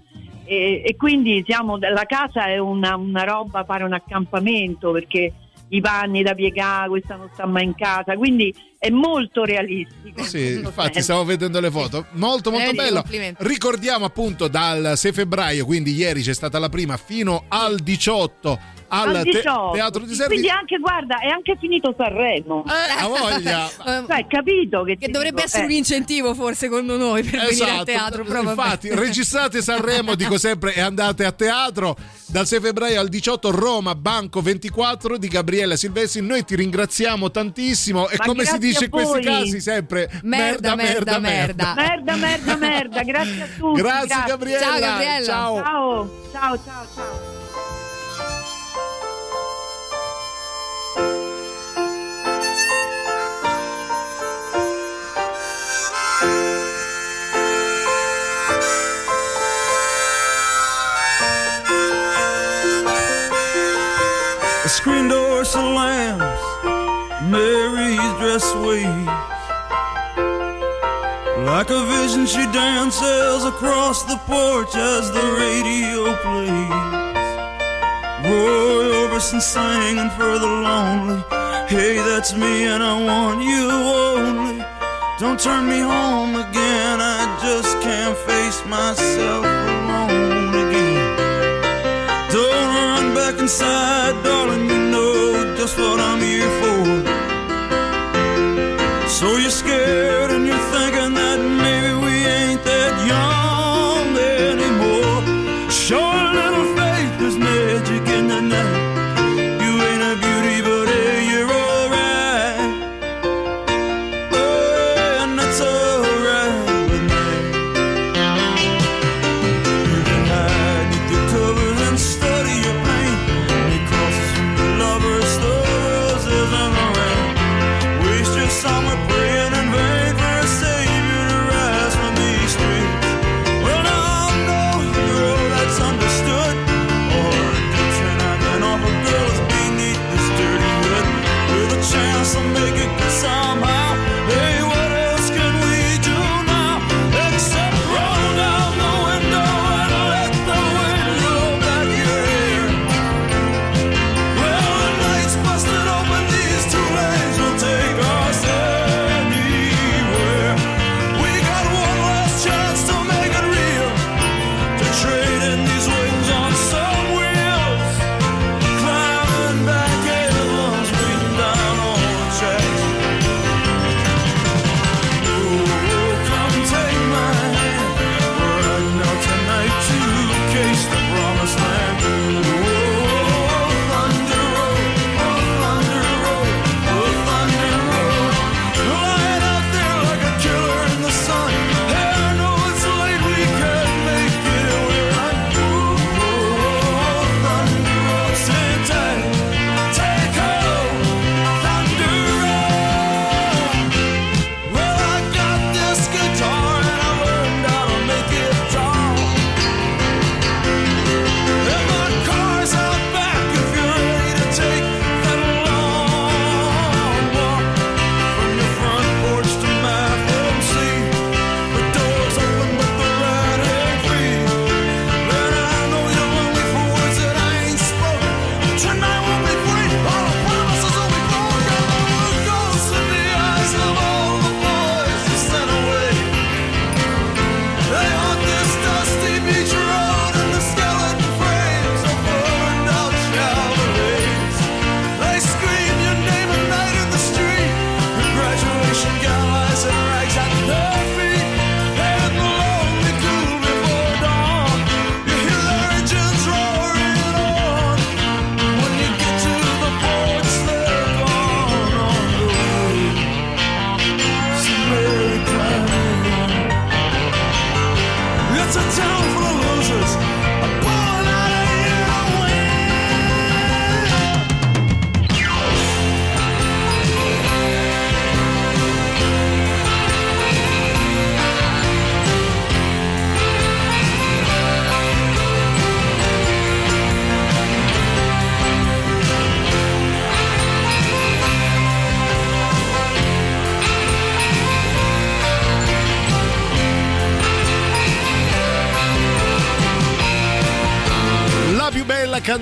E, e quindi siamo, la casa è una, una roba, pare un accampamento perché i panni da piegare, questa non sta mai in casa, quindi è molto realistico. Sì, in questo infatti senso. stiamo vedendo le foto. Molto molto Veramente bello. Ricordiamo appunto dal 6 febbraio, quindi ieri c'è stata la prima, fino al 18 al, Al te- 18. Teatro di Servi. Quindi anche, guarda, è anche finito Sanremo. Eh, a voglia. Eh, Cioè, capito che, che dovrebbe dico, essere eh, un incentivo forse secondo noi per venire Esatto, a teatro. vabbè. infatti registrate Sanremo dico sempre e andate a teatro dal 6 febbraio al 18 Roma Banco 24 di Gabriella Silvestri noi ti ringraziamo tantissimo e Ma come si grazie dice in questi casi sempre Merda, merda, merda. Merda, merda, merda, grazie a tutti. grazie, Gabriella Ciao, Gabriella. ciao Ciao, ciao, ciao, ciao. Mary's dress. Like a vision, she dances across the porch as the radio plays. Roy Orbison singing for the lonely. Hey, that's me, and I want you only. Don't turn me home again, I just can't face myself alone again. Don't run back inside, darling, you know just what I'm here for. So you're scared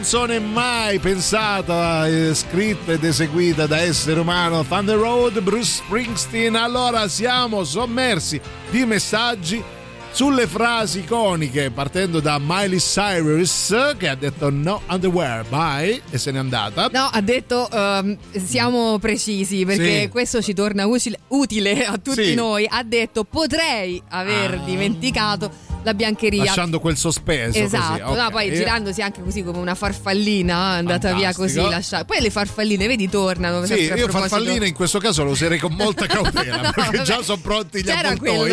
canzone mai pensata, eh, scritta ed eseguita da essere umano, Thunder Road, Bruce Springsteen. Allora siamo sommersi di messaggi sulle frasi iconiche, partendo da Miley Cyrus che ha detto no underwear, bye, e se n'è andata. No, ha detto ehm, siamo precisi perché Sì. questo ci torna utile, utile a tutti Sì. noi. Ha detto potrei aver Ah. dimenticato la biancheria. Lasciando quel sospeso. Esatto, così. no, ok. poi girandosi anche così come una farfallina, è andata via Fantastico. così. lascia- Poi le farfalline, vedi, tornano. Sì, io farfallina in questo caso lo userei con molta cautela perché già sono pronti gli C'era quel,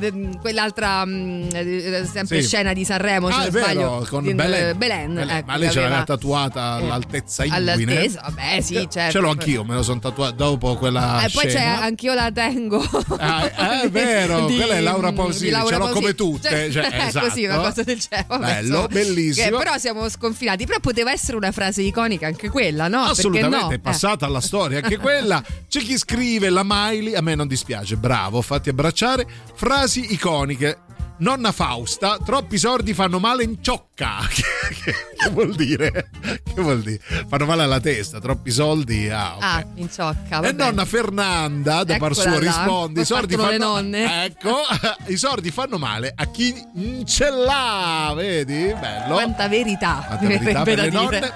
eh, quell'altra mm, eh, sempre Sì. scena di Sanremo, se Ah, non è vero, sbaglio. con di- Belen. Belen, Belen. ecco, Ma lei ce l'aveva aveva- tatuata all'altezza inguine. All'altezza, vabbè, sì, certo. Ce l'ho anch'io, me lo sono tatuato dopo quella E poi c'è anch'io la tengo. Ah, eh, è vero, Di- quella è Laura Pausini, Laura ce l'ho Pausini. come tutte, Cioè, Eh, cioè, esatto. Così, una cosa del genere. Bello, insomma, bellissimo. che però siamo sconfinati. Però poteva essere una frase iconica anche quella, no? Assolutamente, no? è passata alla storia anche quella. C'è chi scrive la Miley, a me non dispiace, bravo, fatti abbracciare. Frasi iconiche. Nonna Fausta, troppi sordi fanno male in ciocca. che, che- vuol dire? Che vuol dire? Fanno male alla testa, troppi soldi. Ah, ok. Ah, in ciocca. E vabbè. nonna Fernanda, da par Eccola suo, là. risponde: i sordi, partono le fanno, nonne. ecco, I sordi fanno male a chi ce l'ha, vedi? Bello. Quanta verità. Quanta verità per le nonne.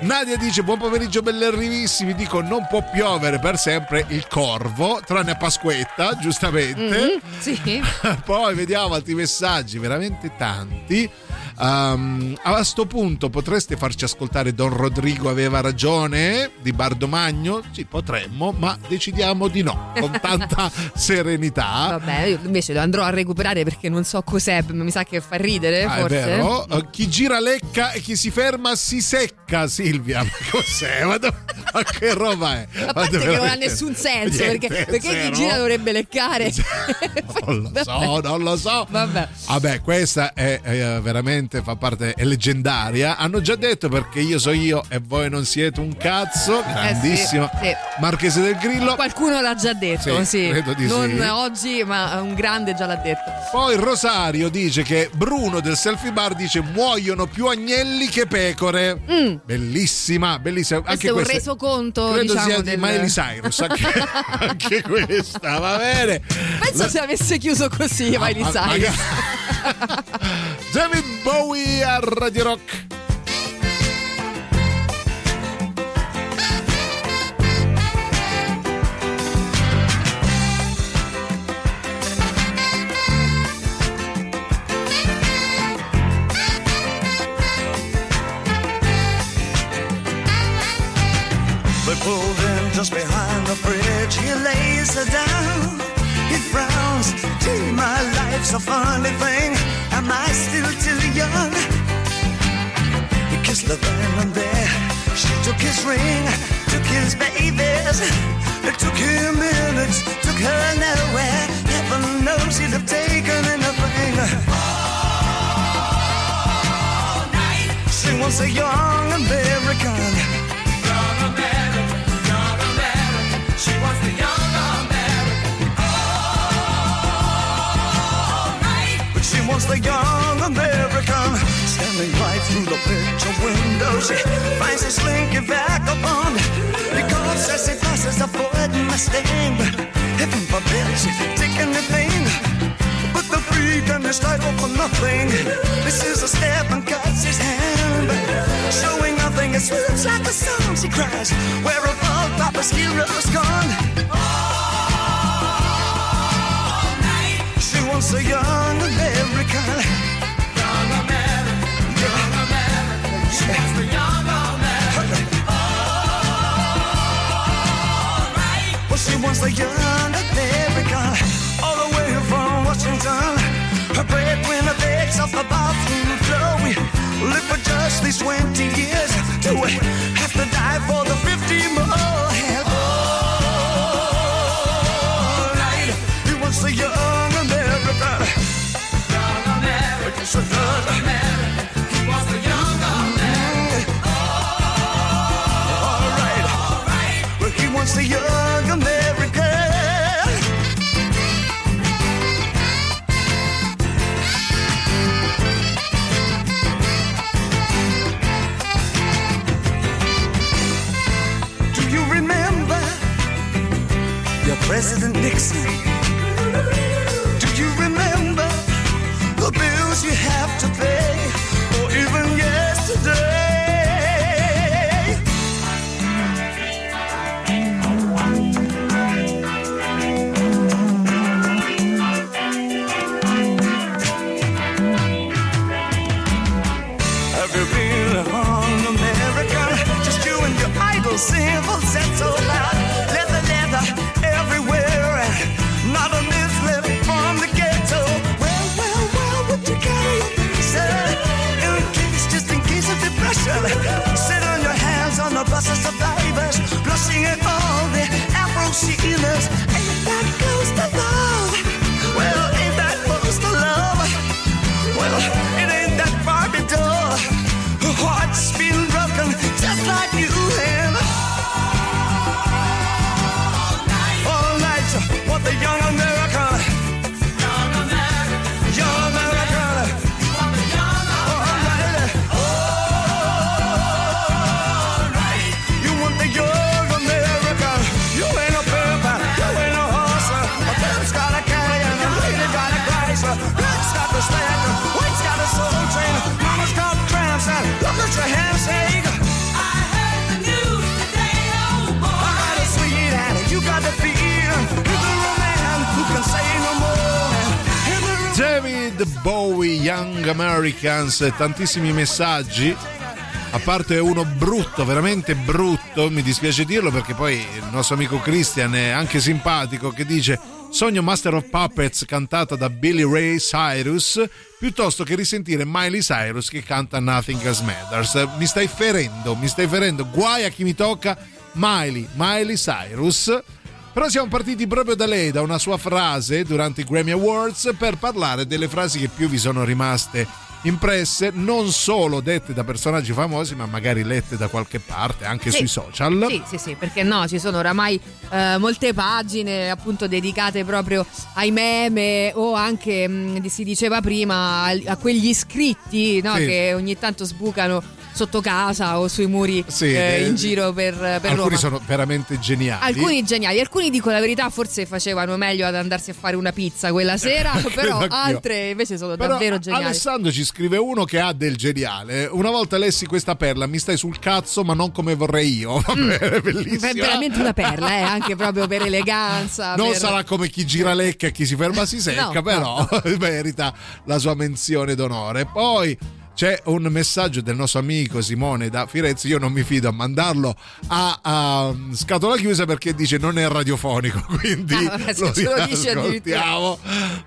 Nadia dice: Buon pomeriggio, belli arrivissimi. Dico: Non può piovere per sempre il corvo, tranne a Pasquetta, giustamente. Mhm, sì. Poi vediamo altri messaggi, veramente tanti. Um, a sto punto potreste farci ascoltare Don Rodrigo aveva ragione di Bardomagno? Sì, potremmo, ma decidiamo di no, con tanta serenità. Vabbè, io invece lo andrò a recuperare perché non so cos'è, mi sa che fa ridere, Ah, è forse. vero? Eh, Chi gira lecca e chi si ferma si secca, Silvia. Ma cos'è? Ma, do- ma che roba è? A parte che non ha nessun senso, Niente, perché, perché chi gira dovrebbe leccare. Non lo so, non lo so. Vabbè. Vabbè, questa è, è veramente fa parte, è leggendaria. Hanno già detto perché io so io e voi non siete un cazzo. Grandissimo. Eh sì, sì. Marchese del Grillo. Qualcuno l'ha già detto, Sì, sì. non oggi, ma un grande già l'ha detto. Poi Rosario dice che Bruno del selfie bar dice muoiono più agnelli che pecore. Bellissima, bellissima. Mm. Questo Anche è un questa- resoconto, Credo diciamo, sia del- di Miley Cyrus, anche, anche questa, va bene. Penso se avesse chiuso così, di ma- sai. magari- David Bowie a Radio Rock. They pulled in just behind the bridge. He lays her down. He frowns. Gee, my life's a funny thing. Am I still? He kissed her then and there. She took his ring, took his babies. It took him minutes, took her nowhere. Heaven knows he'd have taken anything. All night. She wants a young American. Young American, young American. She the young American. All night. But she the young through the picture window, she finds a slinky vagabond. Because as he passes a Ford Mustang, heaven forbid she take anything. But the freedom is title for nothing. This is a step and cuts his hand. Showing nothing, it swoops like a song. She cries, Where all Papa's heroes gone? Wants the young American. All the way from Washington. Her breadwinner begs off the bathroom floor. Live for just these 20 years. Do we Americans, tantissimi messaggi. A parte uno brutto, veramente brutto, mi dispiace dirlo perché poi il nostro amico Christian è anche simpatico che dice Sogno Master of Puppets cantata da Billy Ray Cyrus piuttosto che risentire Miley Cyrus che canta Nothing Else Matters. Mi stai ferendo, mi stai ferendo. Guai a chi mi tocca. Miley, Miley Cyrus. Però siamo partiti proprio da lei, da una sua frase durante i Grammy Awards per parlare delle frasi che più vi sono rimaste impresse, non solo dette da personaggi famosi, ma magari lette da qualche parte, anche Sì. sui social. Sì, sì, sì, perché no, ci sono oramai eh, molte pagine appunto dedicate proprio ai meme o anche, mh, si diceva prima, a, a quegli iscritti no, Sì. che ogni tanto sbucano sotto casa o sui muri Sì, eh, eh, in giro per, per Alcuni Roma. sono veramente geniali. Alcuni geniali, alcuni dico la verità, forse facevano meglio ad andarsi a fare una pizza quella sera, però altre invece sono Però davvero geniali. Alessandro ci scrive uno che ha del geniale. Una volta lessi questa perla, mi stai sul cazzo, ma non come vorrei io. Vabbè, bellissima. È veramente una perla, eh, anche proprio per eleganza. Non per- sarà come chi gira lecca e chi si ferma si secca, No, però merita la sua menzione d'onore. Poi c'è un messaggio del nostro amico Simone da Firenze. Io non mi fido a mandarlo a, a scatola chiusa perché dice non è radiofonico. Quindi Ah, vabbè, lo dici addirittura. ascoltiamo.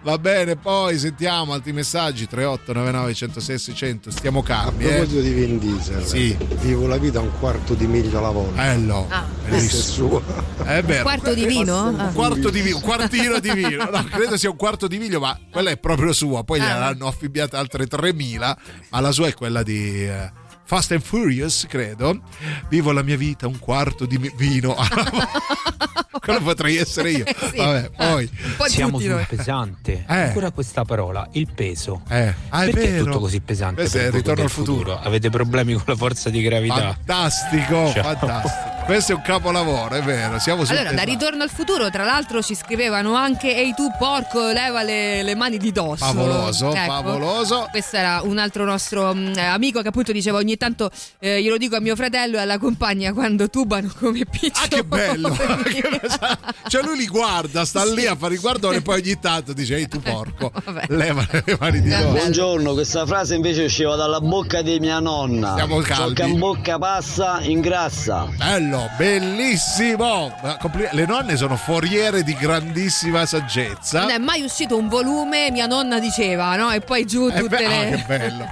Va bene, poi sentiamo altri messaggi 3899 106 600. Stiamo A calmi. Eh. proposito di Vin Diesel, Sì. vivo la vita un quarto di miglio alla volta. Bello, Ah. È suo. È vero. quarto di vino? Ah. Un quarto di vino, un quartino di vino. No, credo sia un quarto di vino, ma quella è proprio sua. Poi Ah. gliel'hanno affibbiate altre 3000, ma la sua è quella di eh, Fast and Furious, credo. Vivo la mia vita un quarto di vino. Quello potrei essere io. Sì. Vabbè, poi. Un po' Siamo sul pesante. Eh. Ancora questa parola, il peso. Eh, ah, è Perché vero. è tutto così pesante? Questo è il ritorno al del futuro. Avete problemi con la forza di gravità? Fantastico, Ciao. fantastico. Questo è un capolavoro, è vero. Siamo sul Allora, da pesante. ritorno al futuro, tra l'altro ci scrivevano anche Ehi tu porco, leva le, le mani di dosso. Favoloso, Ecco. favoloso. Questo era un altro nostro mh, amico che appunto diceva ogni tanto eh, glielo dico a mio fratello e alla compagna quando tubano come piccioni. Ah, che bello! cioè, lui li guarda, sta lì a fare il guardone e poi ogni tanto dice: Ehi, tu porco, leva le mani di dosso. Buongiorno, questa frase invece usciva dalla bocca di mia nonna. Siamo Ciò caldi. che in bocca passa, ingrassa. Bello, bellissimo! Ma compli- Le nonne sono foriere di grandissima saggezza. Non è mai uscito un volume, mia nonna diceva, no? E poi giù Eh tutte beh, ah, le. che bello.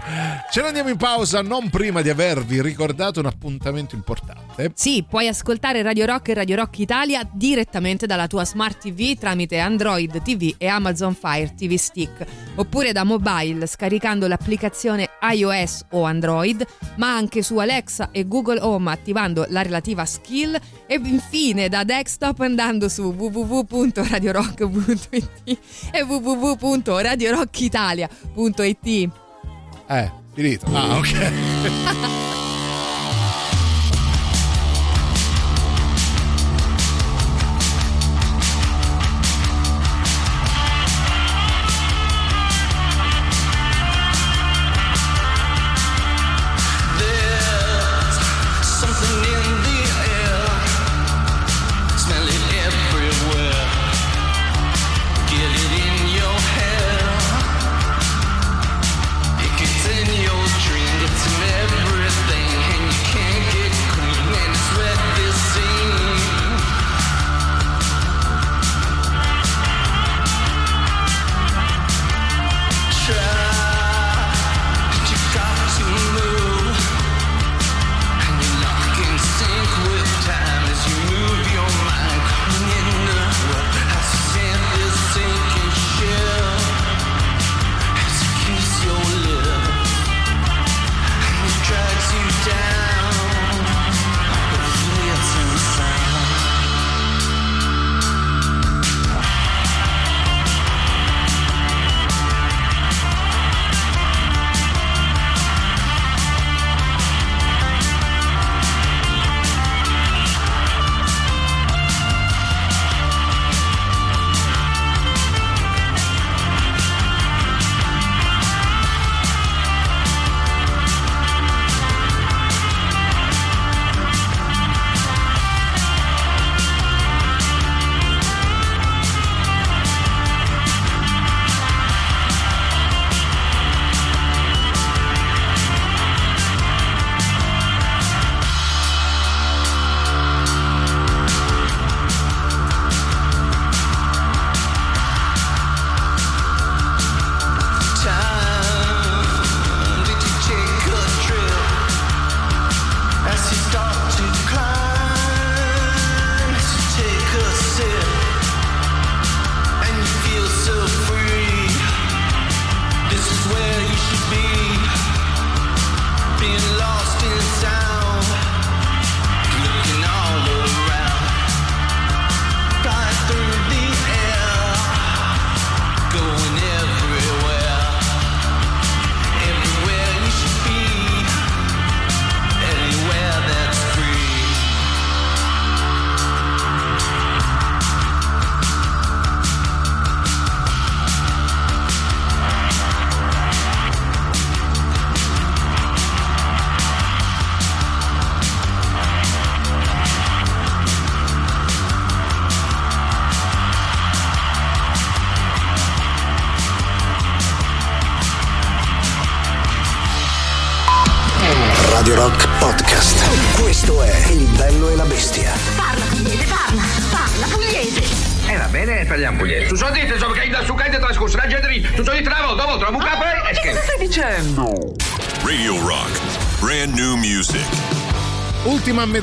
Ce ne andiamo in pausa, non prima di avervi ricordato un appuntamento importante. Sì, puoi ascoltare Radio Rock e Radio Rock Italia direttamente dalla tua Smart TV tramite Android TV e Amazon Fire TV Stick, oppure da mobile scaricando l'applicazione iOS o Android, ma anche su Alexa e Google Home attivando la relativa skill e infine da desktop andando su www.radiorock.it e www.radiorockitalia.it. Eh, finito. Ah, ok.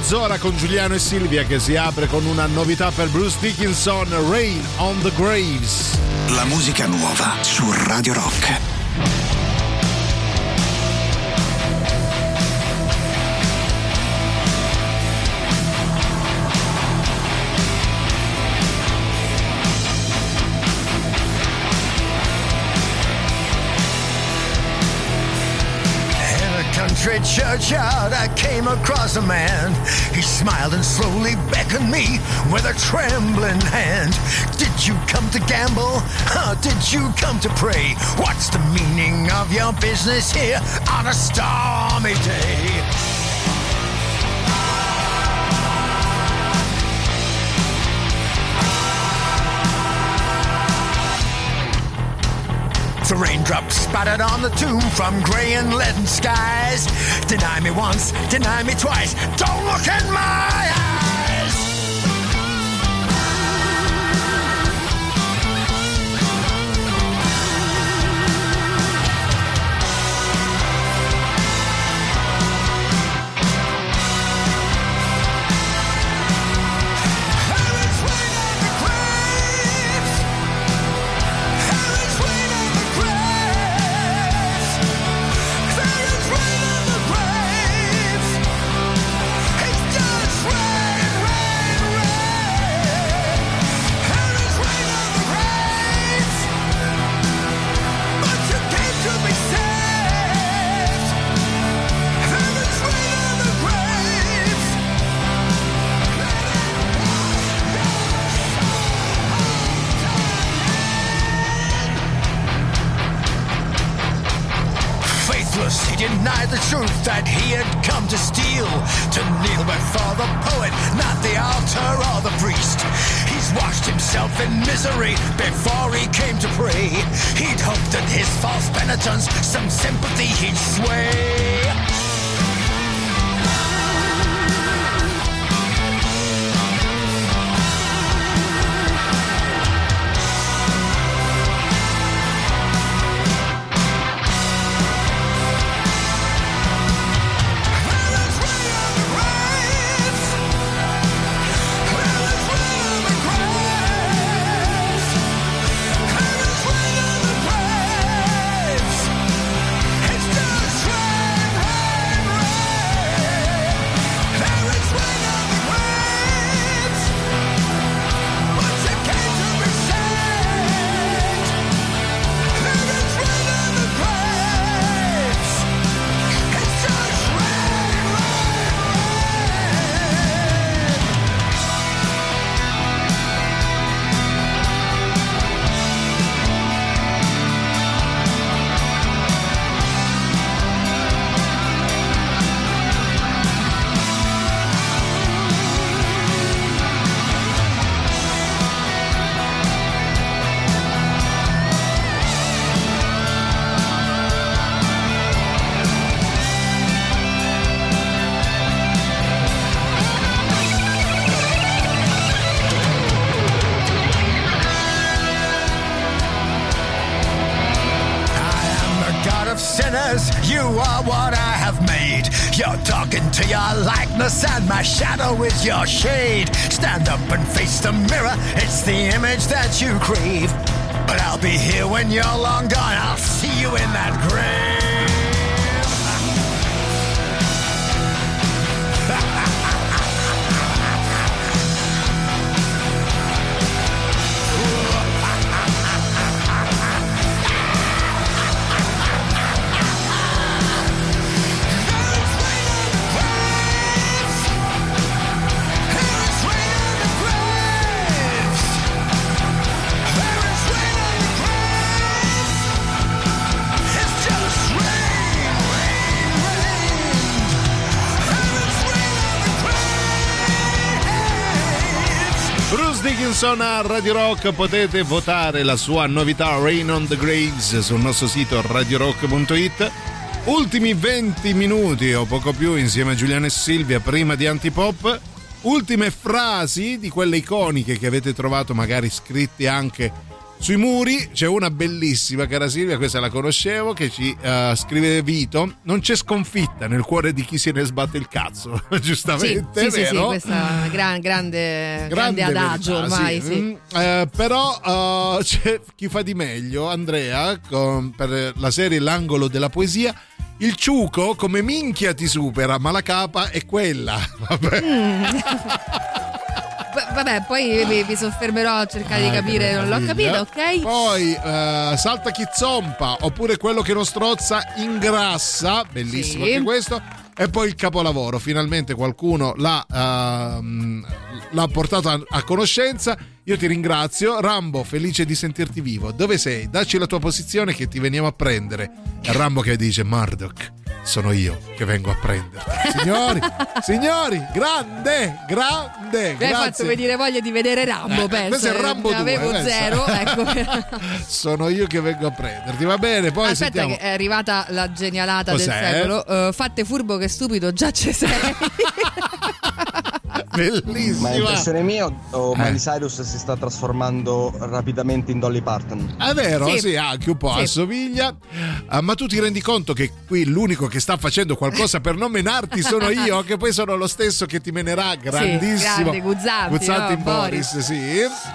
mezz'ora con Giuliano e Silvia che si apre con una novità per Bruce Dickinson, Rain on the Graves. La musica nuova su Radio Rock. Churchyard, I came across a man. He smiled and slowly beckoned me with a trembling hand. Did you come to gamble? Or did you come to pray? What's the meaning of your business here on a stormy day? The raindrops spattered on the tomb from grey and leaden skies. Deny me once, deny me twice. Don't look in my eyes. Here when you're long gone, I'll see you in that grave. Dickinson a Radio Rock potete votare la sua novità Rain on the Graves sul nostro sito radiorock.it Ultimi 20 minuti o poco più insieme a Giuliano e Silvia prima di Antipop. Ultime frasi di quelle iconiche che avete trovato magari scritte anche sui muri. C'è una bellissima, cara Silvia, questa la conoscevo, che ci eh, scrive Vito. Non c'è sconfitta nel cuore di chi se ne sbatte il cazzo. Giustamente, sì, sì, sì, sì, vero? questa gran- grande, grande, adagio verità, ormai. sì. sì. Mm, eh, però eh, c'è chi fa di meglio, Andrea, con- per la serie L'angolo della poesia. Il ciuco come minchia ti supera, ma la capa è quella. Vabbè. Mm. Vabbè, poi mi, mi soffermerò a cercare di Ah, capire, che non l'ho capito, ok? Poi eh, salta chi zompa, oppure quello che non strozza ingrassa, bellissimo Sì. anche questo. E poi il capolavoro, finalmente qualcuno l'ha, ehm, l'ha portato a, a conoscenza. Io ti ringrazio, Rambo, felice di sentirti vivo. Dove sei? Dacci la tua posizione che ti veniamo a prendere. E Rambo che dice: Murdoch, sono io che vengo a prenderti. Signori, signori, grande, grande. Mi hai fatto venire voglia di vedere Rambo, Eh, penso. questo è eh, Rambo ne avevo 2, pensa. zero, ecco. Sono io che vengo a prenderti, va bene? Poi Aspetta sentiamo. è arrivata la genialata Cos'è? del secolo. Eh, fatte furbo che stupido, già ci sei. Bellissima. Ma è impressione mia o- o Eh. Miley Cyrus si sta trasformando rapidamente in Dolly Parton? È vero, sì, Sì. anche un po' Sì. assomiglia. Ah, ma tu ti rendi conto che qui l'unico che sta facendo qualcosa per non menarti sono io, che poi sono lo stesso che ti menerà, grandissimo. grande, Guzzanti, no, in Boris, Boris. sì.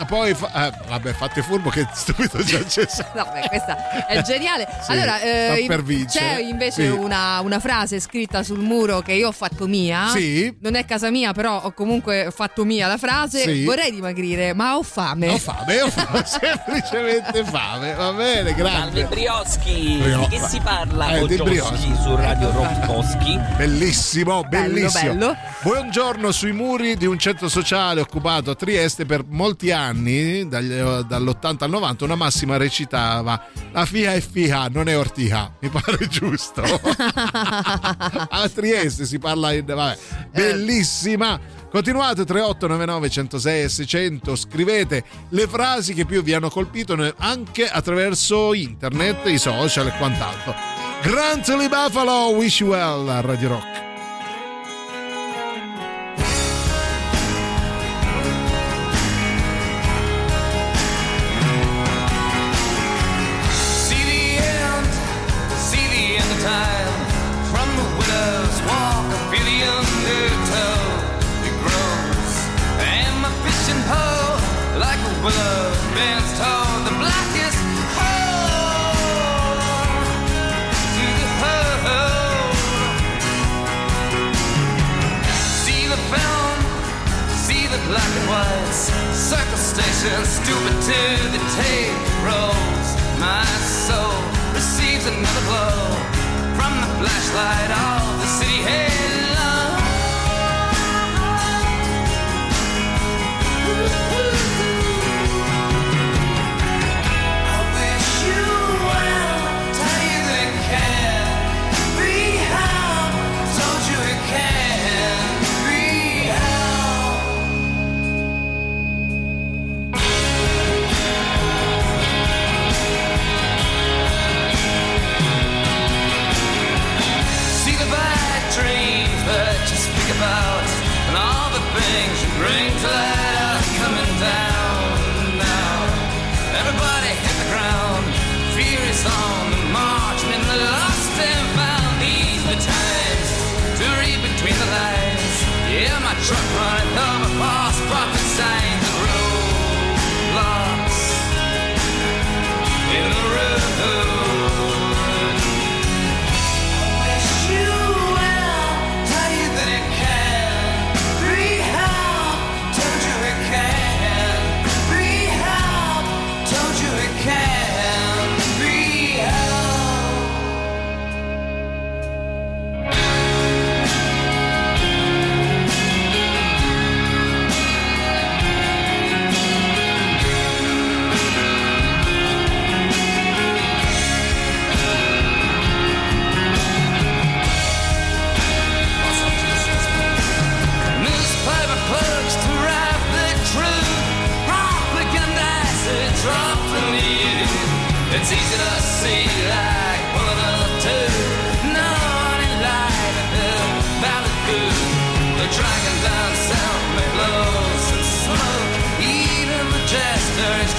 Poi, fa- eh, vabbè, fate furbo che stupido già c'è. No, beh, questa è geniale. Sì, allora, eh, per vincere. c'è invece Sì. una, una frase scritta sul muro che io ho fatto mia. Sì. Non è casa mia, però ho comunque fatto mia la frase. Sì. Vorrei dimagrire, ma ho fame. Ho fame, ho fame, semplicemente fame. Va bene, grande. Salve Brioschi, Brio- di che si parla Eh, con di Brioschi. su Radio Rockoschi? Bellissimo, Bello, bellissimo. bello. Buongiorno sui muri di un centro sociale occupato a Trieste per molti anni, dagli- dall'80 al 90, una massima recitava La fia è fia, non è ortica. Mi pare giusto. a Trieste si parla in... Vabbè, bellissima. Continuate 3899 106 e 600, scrivete le frasi che più vi hanno colpito anche attraverso internet, i social e quant'altro. Grantly Buffalo, wish you well a Radio Rock. Circle station, stupid to the tape rolls. My soul receives another blow from the flashlight of the city halo.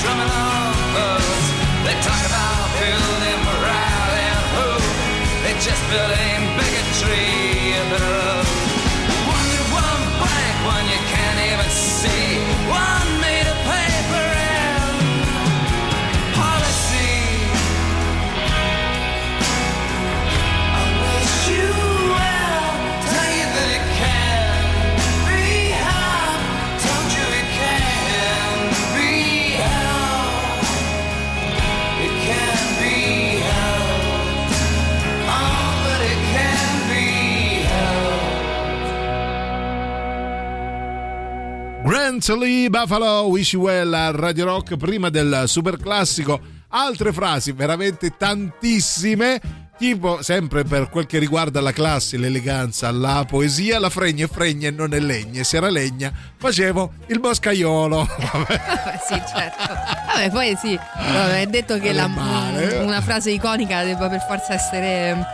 Drumming on those. They talk about building morale and hope. They just bigotry Lee Buffalo Wish You Well a Radio Rock prima del super classico altre frasi veramente tantissime tipo sempre per quel che riguarda la classe l'eleganza la poesia la fregna è fregna e non è legna e se era legna facevo il boscaiolo. Vabbè, sì, certo. Vabbè, poi sì, vabbè, è detto che la- una frase iconica debba per forza essere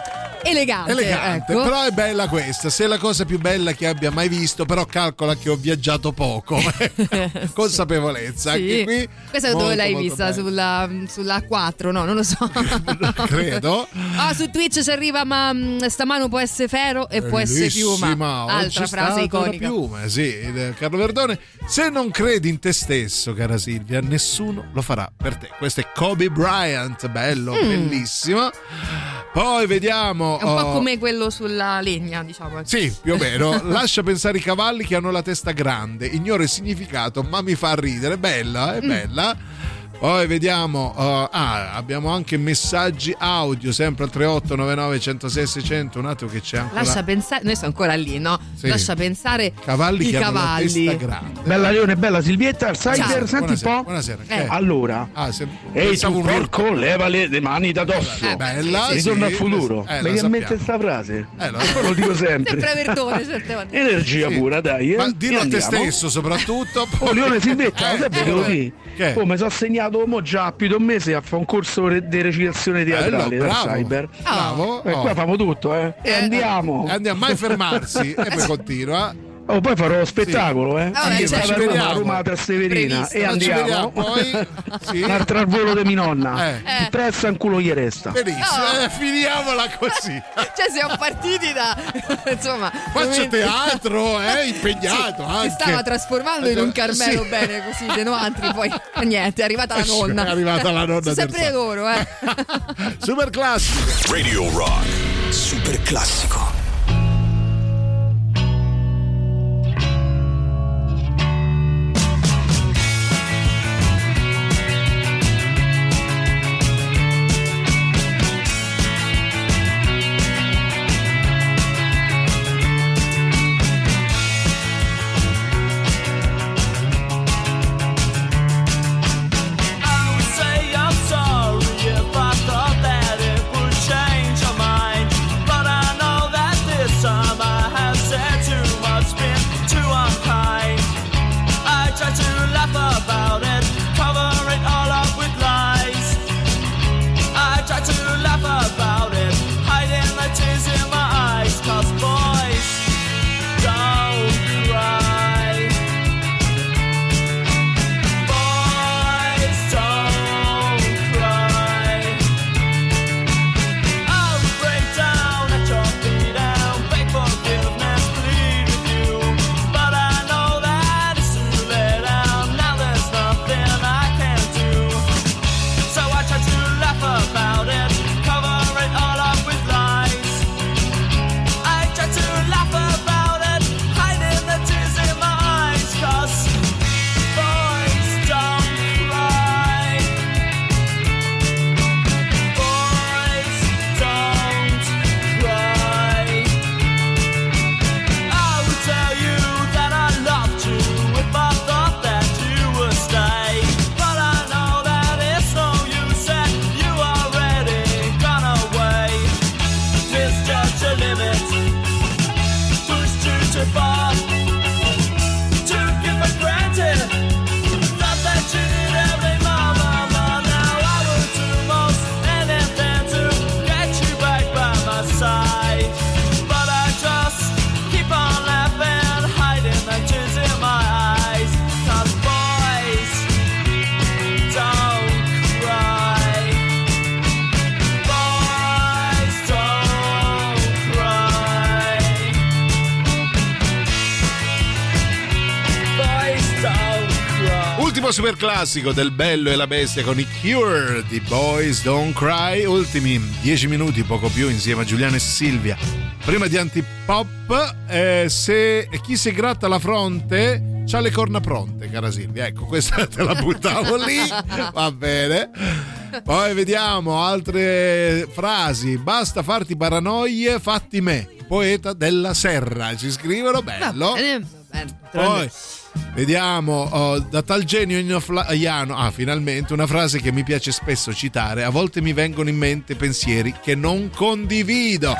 elegante. elegante ecco. però è bella questa se è la cosa più bella che abbia mai visto però calcola che ho viaggiato poco consapevolezza Sì. anche qui Questa dove molto, l'hai molto vista? Sulla, sulla 4? No, non lo so. credo Ah, su Twitch ci arriva, ma mm, sta mano può essere ferro e può essere piuma. Altra frase iconica. Piuma, sì, Carlo Verdone. Se non credi in te stesso, cara Silvia, nessuno lo farà per te. Questo è Kobe Bryant, bello, Mm. bellissimo. Poi vediamo. È un po' oh, come quello sulla legna, diciamo. Sì, più o meno. Lascia pensare i cavalli che hanno la testa grande. Ignoro il significato, ma mi fa ridere. Bella, è Mm. Poi vediamo, uh, ah, abbiamo anche messaggi audio, sempre al 3899 106 600. Un attimo che c'è ancora. Lascia pensare, noi siamo ancora lì, no? Sì. Lascia pensare Cavalli i che hanno la cavalli. testa grande. Bella Leone, bella Silvietta. Cyber, senti un po'. buonasera, Eh. è? Allora, Ah, se- ehi tu un porco, leva le, le mani da dosso. Eh, bella, Ritorno sì, al futuro. eh, Mi mente sappiamo. sta frase. Eh, lo- lo dico sempre. Sempre Verdone, certe volte. Energia Sì. pura, dai. Eh. Ma dillo a te stesso soprattutto. Oh, Leone Silvetta, Eh, lo sai eh? Oh, mi sono segnato mo già più di un mese a fare un corso di recitazione teatrale da bravo. Cyber. Bravo. E oh. qua famo tutto, eh. E andiamo. E andiamo, mai fermarsi. e poi continua. Oh, poi farò spettacolo, eh. Vabbè, Anche a Roma, Speriamo. Roma a Trastevere Previsto. e andiamo. vediamo poi. Sì. Un altro al volo di mia nonna. Eh. Il prezzo in culo gli resta. Benissimo, No. eh, finiamola così. Cioè, siamo partiti da. Insomma. Faccio teatro, eh, impegnato Si anche. stava trasformando in un Carmelo Sì. bene così, De Noantri, poi eh, niente, è arrivata la nonna. È arrivata la nonna Sono sempre loro, eh. Super classico. Radio Rock. Super classico. Classico del Bello e la Bestia con i Cure di Boys Don't Cry. Ultimi 10 minuti, poco più, insieme a Giuliano e Silvia. Prima di Antipop, eh, se chi si gratta la fronte c'ha le corna pronte, cara Silvia. Ecco, questa te la buttavo lì. Va bene. Poi vediamo altre frasi. Basta farti paranoie, fatti me. Poeta della Serra. Ci scrivono, bello. Eh, bene, Poi vediamo oh, da tal genio ignoflaiano. Ah, finalmente una frase che mi piace spesso citare. A volte mi vengono in mente pensieri che non condivido.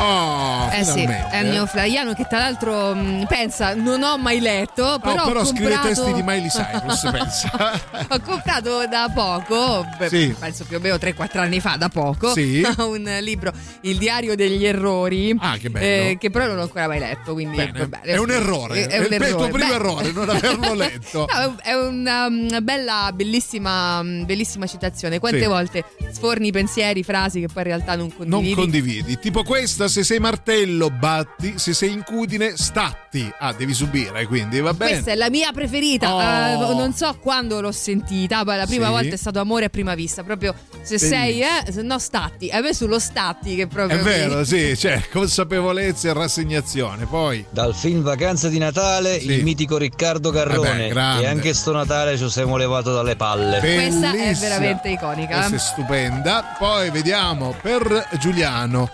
Oh, Eh sì, Ennio Flaiano che tra l'altro mh, pensa non ho mai letto, però, Oh, però scrive comprato... testi di Miley Cyrus, pensa. ho comprato da poco, Sì. penso più o meno 3-4 anni fa, da poco, Sì. un libro, Il diario degli errori, Ah, che bello. eh, che però non ho ancora mai letto, quindi Bene, vabbè, è un errore. È, un È il tuo errore. primo Beh, errore, non averlo letto. No, è una, una bella, bellissima, bellissima citazione. Quante Sì. volte sforni pensieri, frasi che poi in realtà non condividi? Non condividi. Tipo questa, se sei martello, batti, se sei incudine, statti. Ah, devi subire, quindi va bene. Questa è la mia preferita. Oh. Eh, non so quando l'ho sentita, ma la prima Sì. volta è stato amore a prima vista. Proprio se sei, eh, se no statti. A me sullo statti che proprio. È vero, sì, cioè consapevolezza e rassegnazione. Poi Dal film Vacanza di Natale, il mitico Riccardo Carrone. Vabbè, e anche sto Natale ci siamo levato dalle palle. Questa è Bellissima. veramente iconica. Questa è stupenda. Poi vediamo per Giuliano.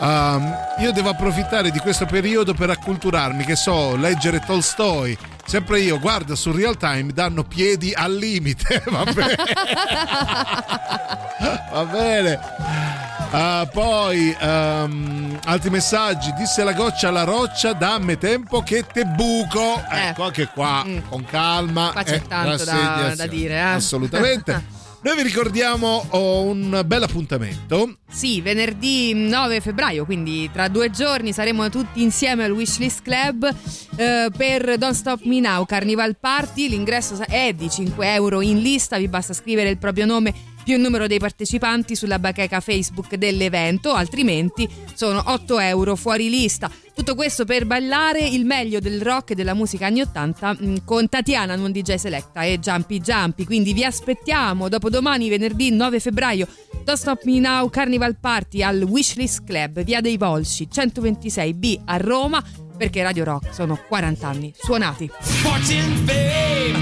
ehm, io devo approfittare di questo periodo per acculturarmi, che so, leggere Tolstoi. Sempre io, guarda, su real time danno piedi al limite. Va bene. Va bene. Ah, poi ehm, altri messaggi. Disse la goccia alla roccia: dammi tempo che te buco. Ecco, anche qua con calma. Eh. Qua c'è eh, tanto da- da dire, eh. Assolutamente. Noi vi ricordiamo oh, un bel appuntamento. Sì, venerdì 9 febbraio, quindi tra due giorni saremo tutti insieme al Wishlist Club eh, per Don't Stop Me Now Carnival Party. L'ingresso è di 5 euro in lista, vi basta scrivere il proprio nome più il numero dei partecipanti sulla bacheca Facebook dell'evento, altrimenti sono 8 euro fuori lista. Tutto questo per ballare il meglio del rock e della musica anni 80 mh, con Tatiana, non DJ Selecta e Jumpy Jumpy. Quindi vi aspettiamo dopodomani, venerdì 9 febbraio. Don't Stop Me Now Carnival Party al Wishlist Club, via dei Volsci 126B a Roma, perché Radio Rock sono 40 anni suonati. Fortune, vein,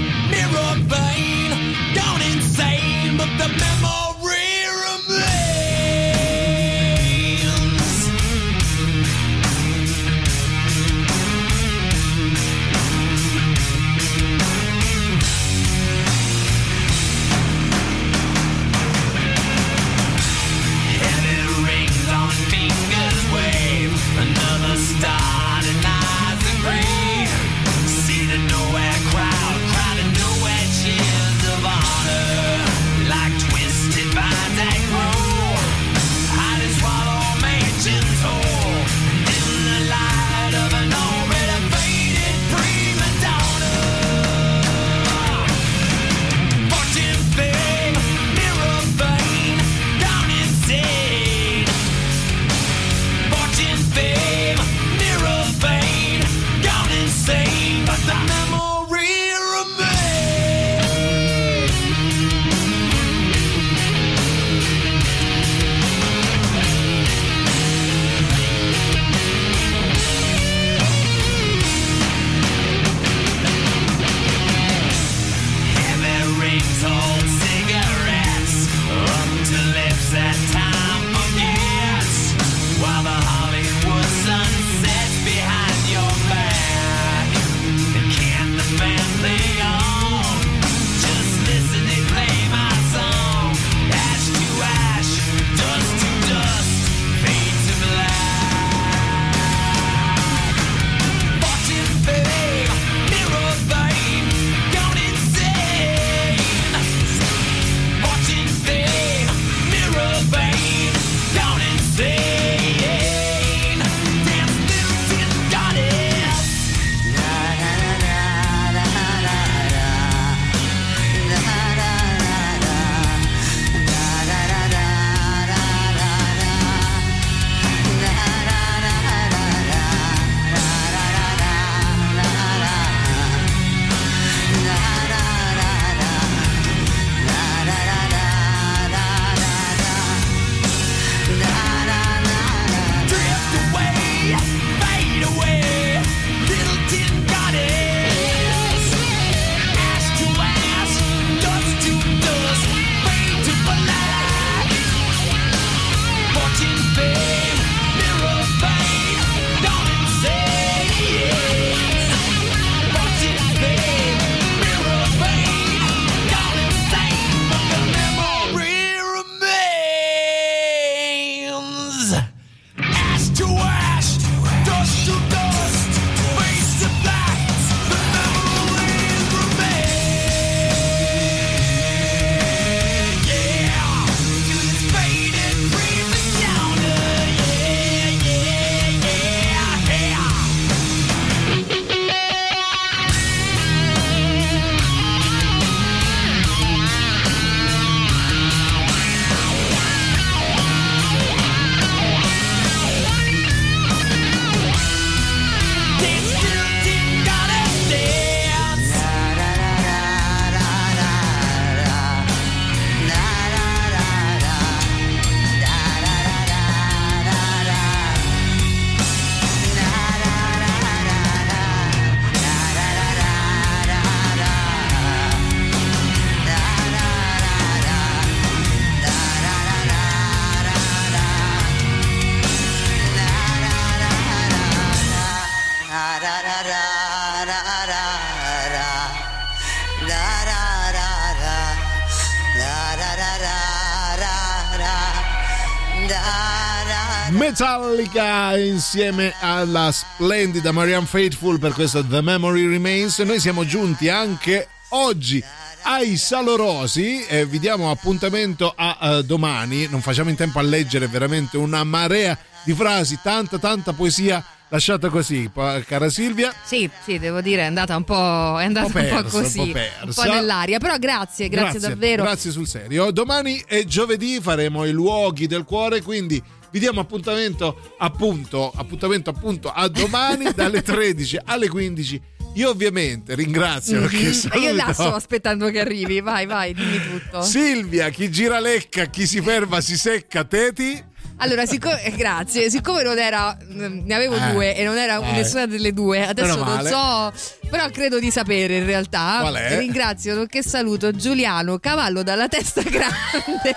Metallica insieme alla splendida Marianne Faithful per questo The Memory Remains. Noi siamo giunti anche oggi ai salorosi e vi diamo appuntamento a eh, domani. Non facciamo in tempo a leggere veramente una marea di frasi, tanta tanta poesia lasciata così, cara Silvia. Sì, sì, devo dire, è andata un po', è andata Un po' un po' persa, così, un po' un po' persa. nell'aria. Però grazie, grazie, davvero. Grazie sul serio. Domani è giovedì, faremo i luoghi del cuore, quindi vi diamo appuntamento appunto, appuntamento appunto a domani dalle 13 alle 15. Io ovviamente ringrazio Mhm. che saluto Io là sto aspettando che arrivi, vai, vai, dimmi tutto. Silvia, chi gira lecca, chi si ferma si secca, Teti. Allora, siccome, eh, grazie, siccome non era, ne avevo Eh, due e non era eh. nessuna delle due, adesso non so, però credo di sapere in realtà. Qual è? Ringrazio, nonché saluto Giuliano, cavallo dalla testa grande,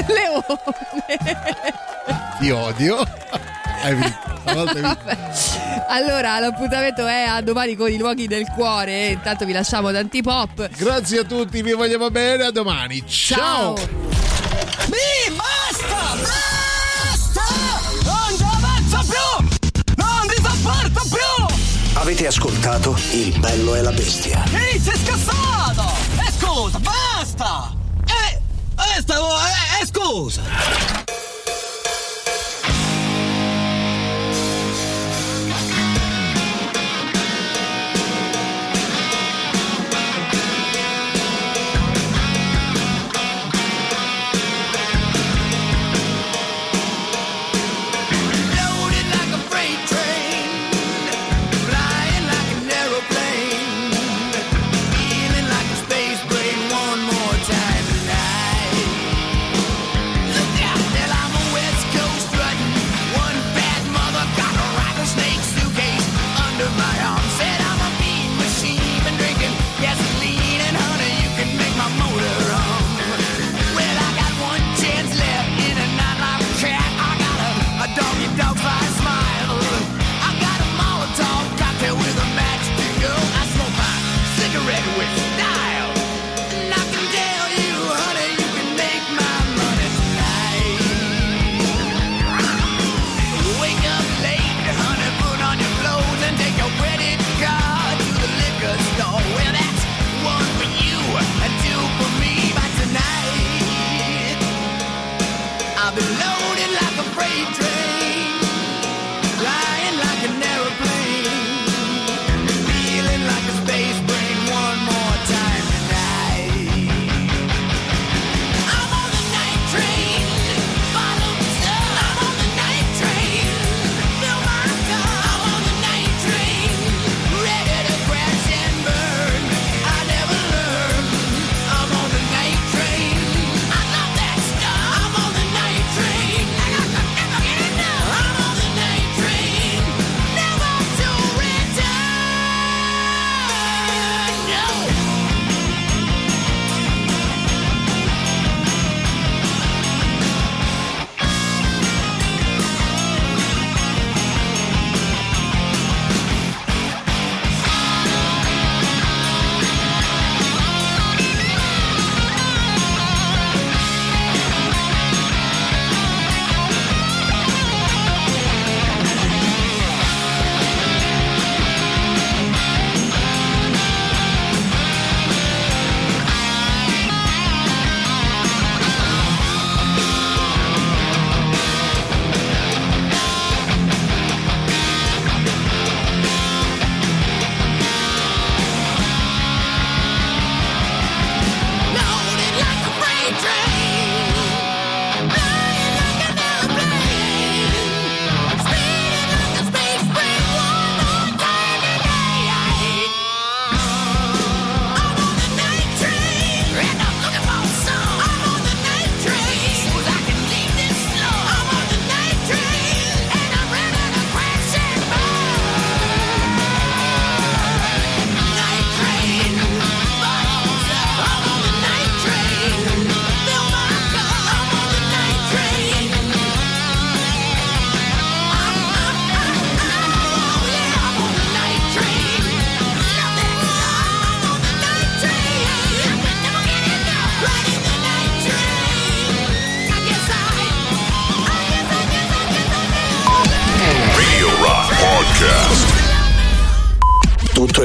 leone. Ti odio. Hai vinto. Allora, l'appuntamento è a domani con i luoghi del cuore. Intanto vi lasciamo tanti pop. Grazie a tutti, vi vogliamo bene, a domani. Ciao. Mi basta! Basta! Non ci avanzo più! Non ti sopporto più! Avete ascoltato Il bello e la bestia. Ehi, sei scassato! E scusa, basta! Eh, eh, stavo, eh, eh, scusa!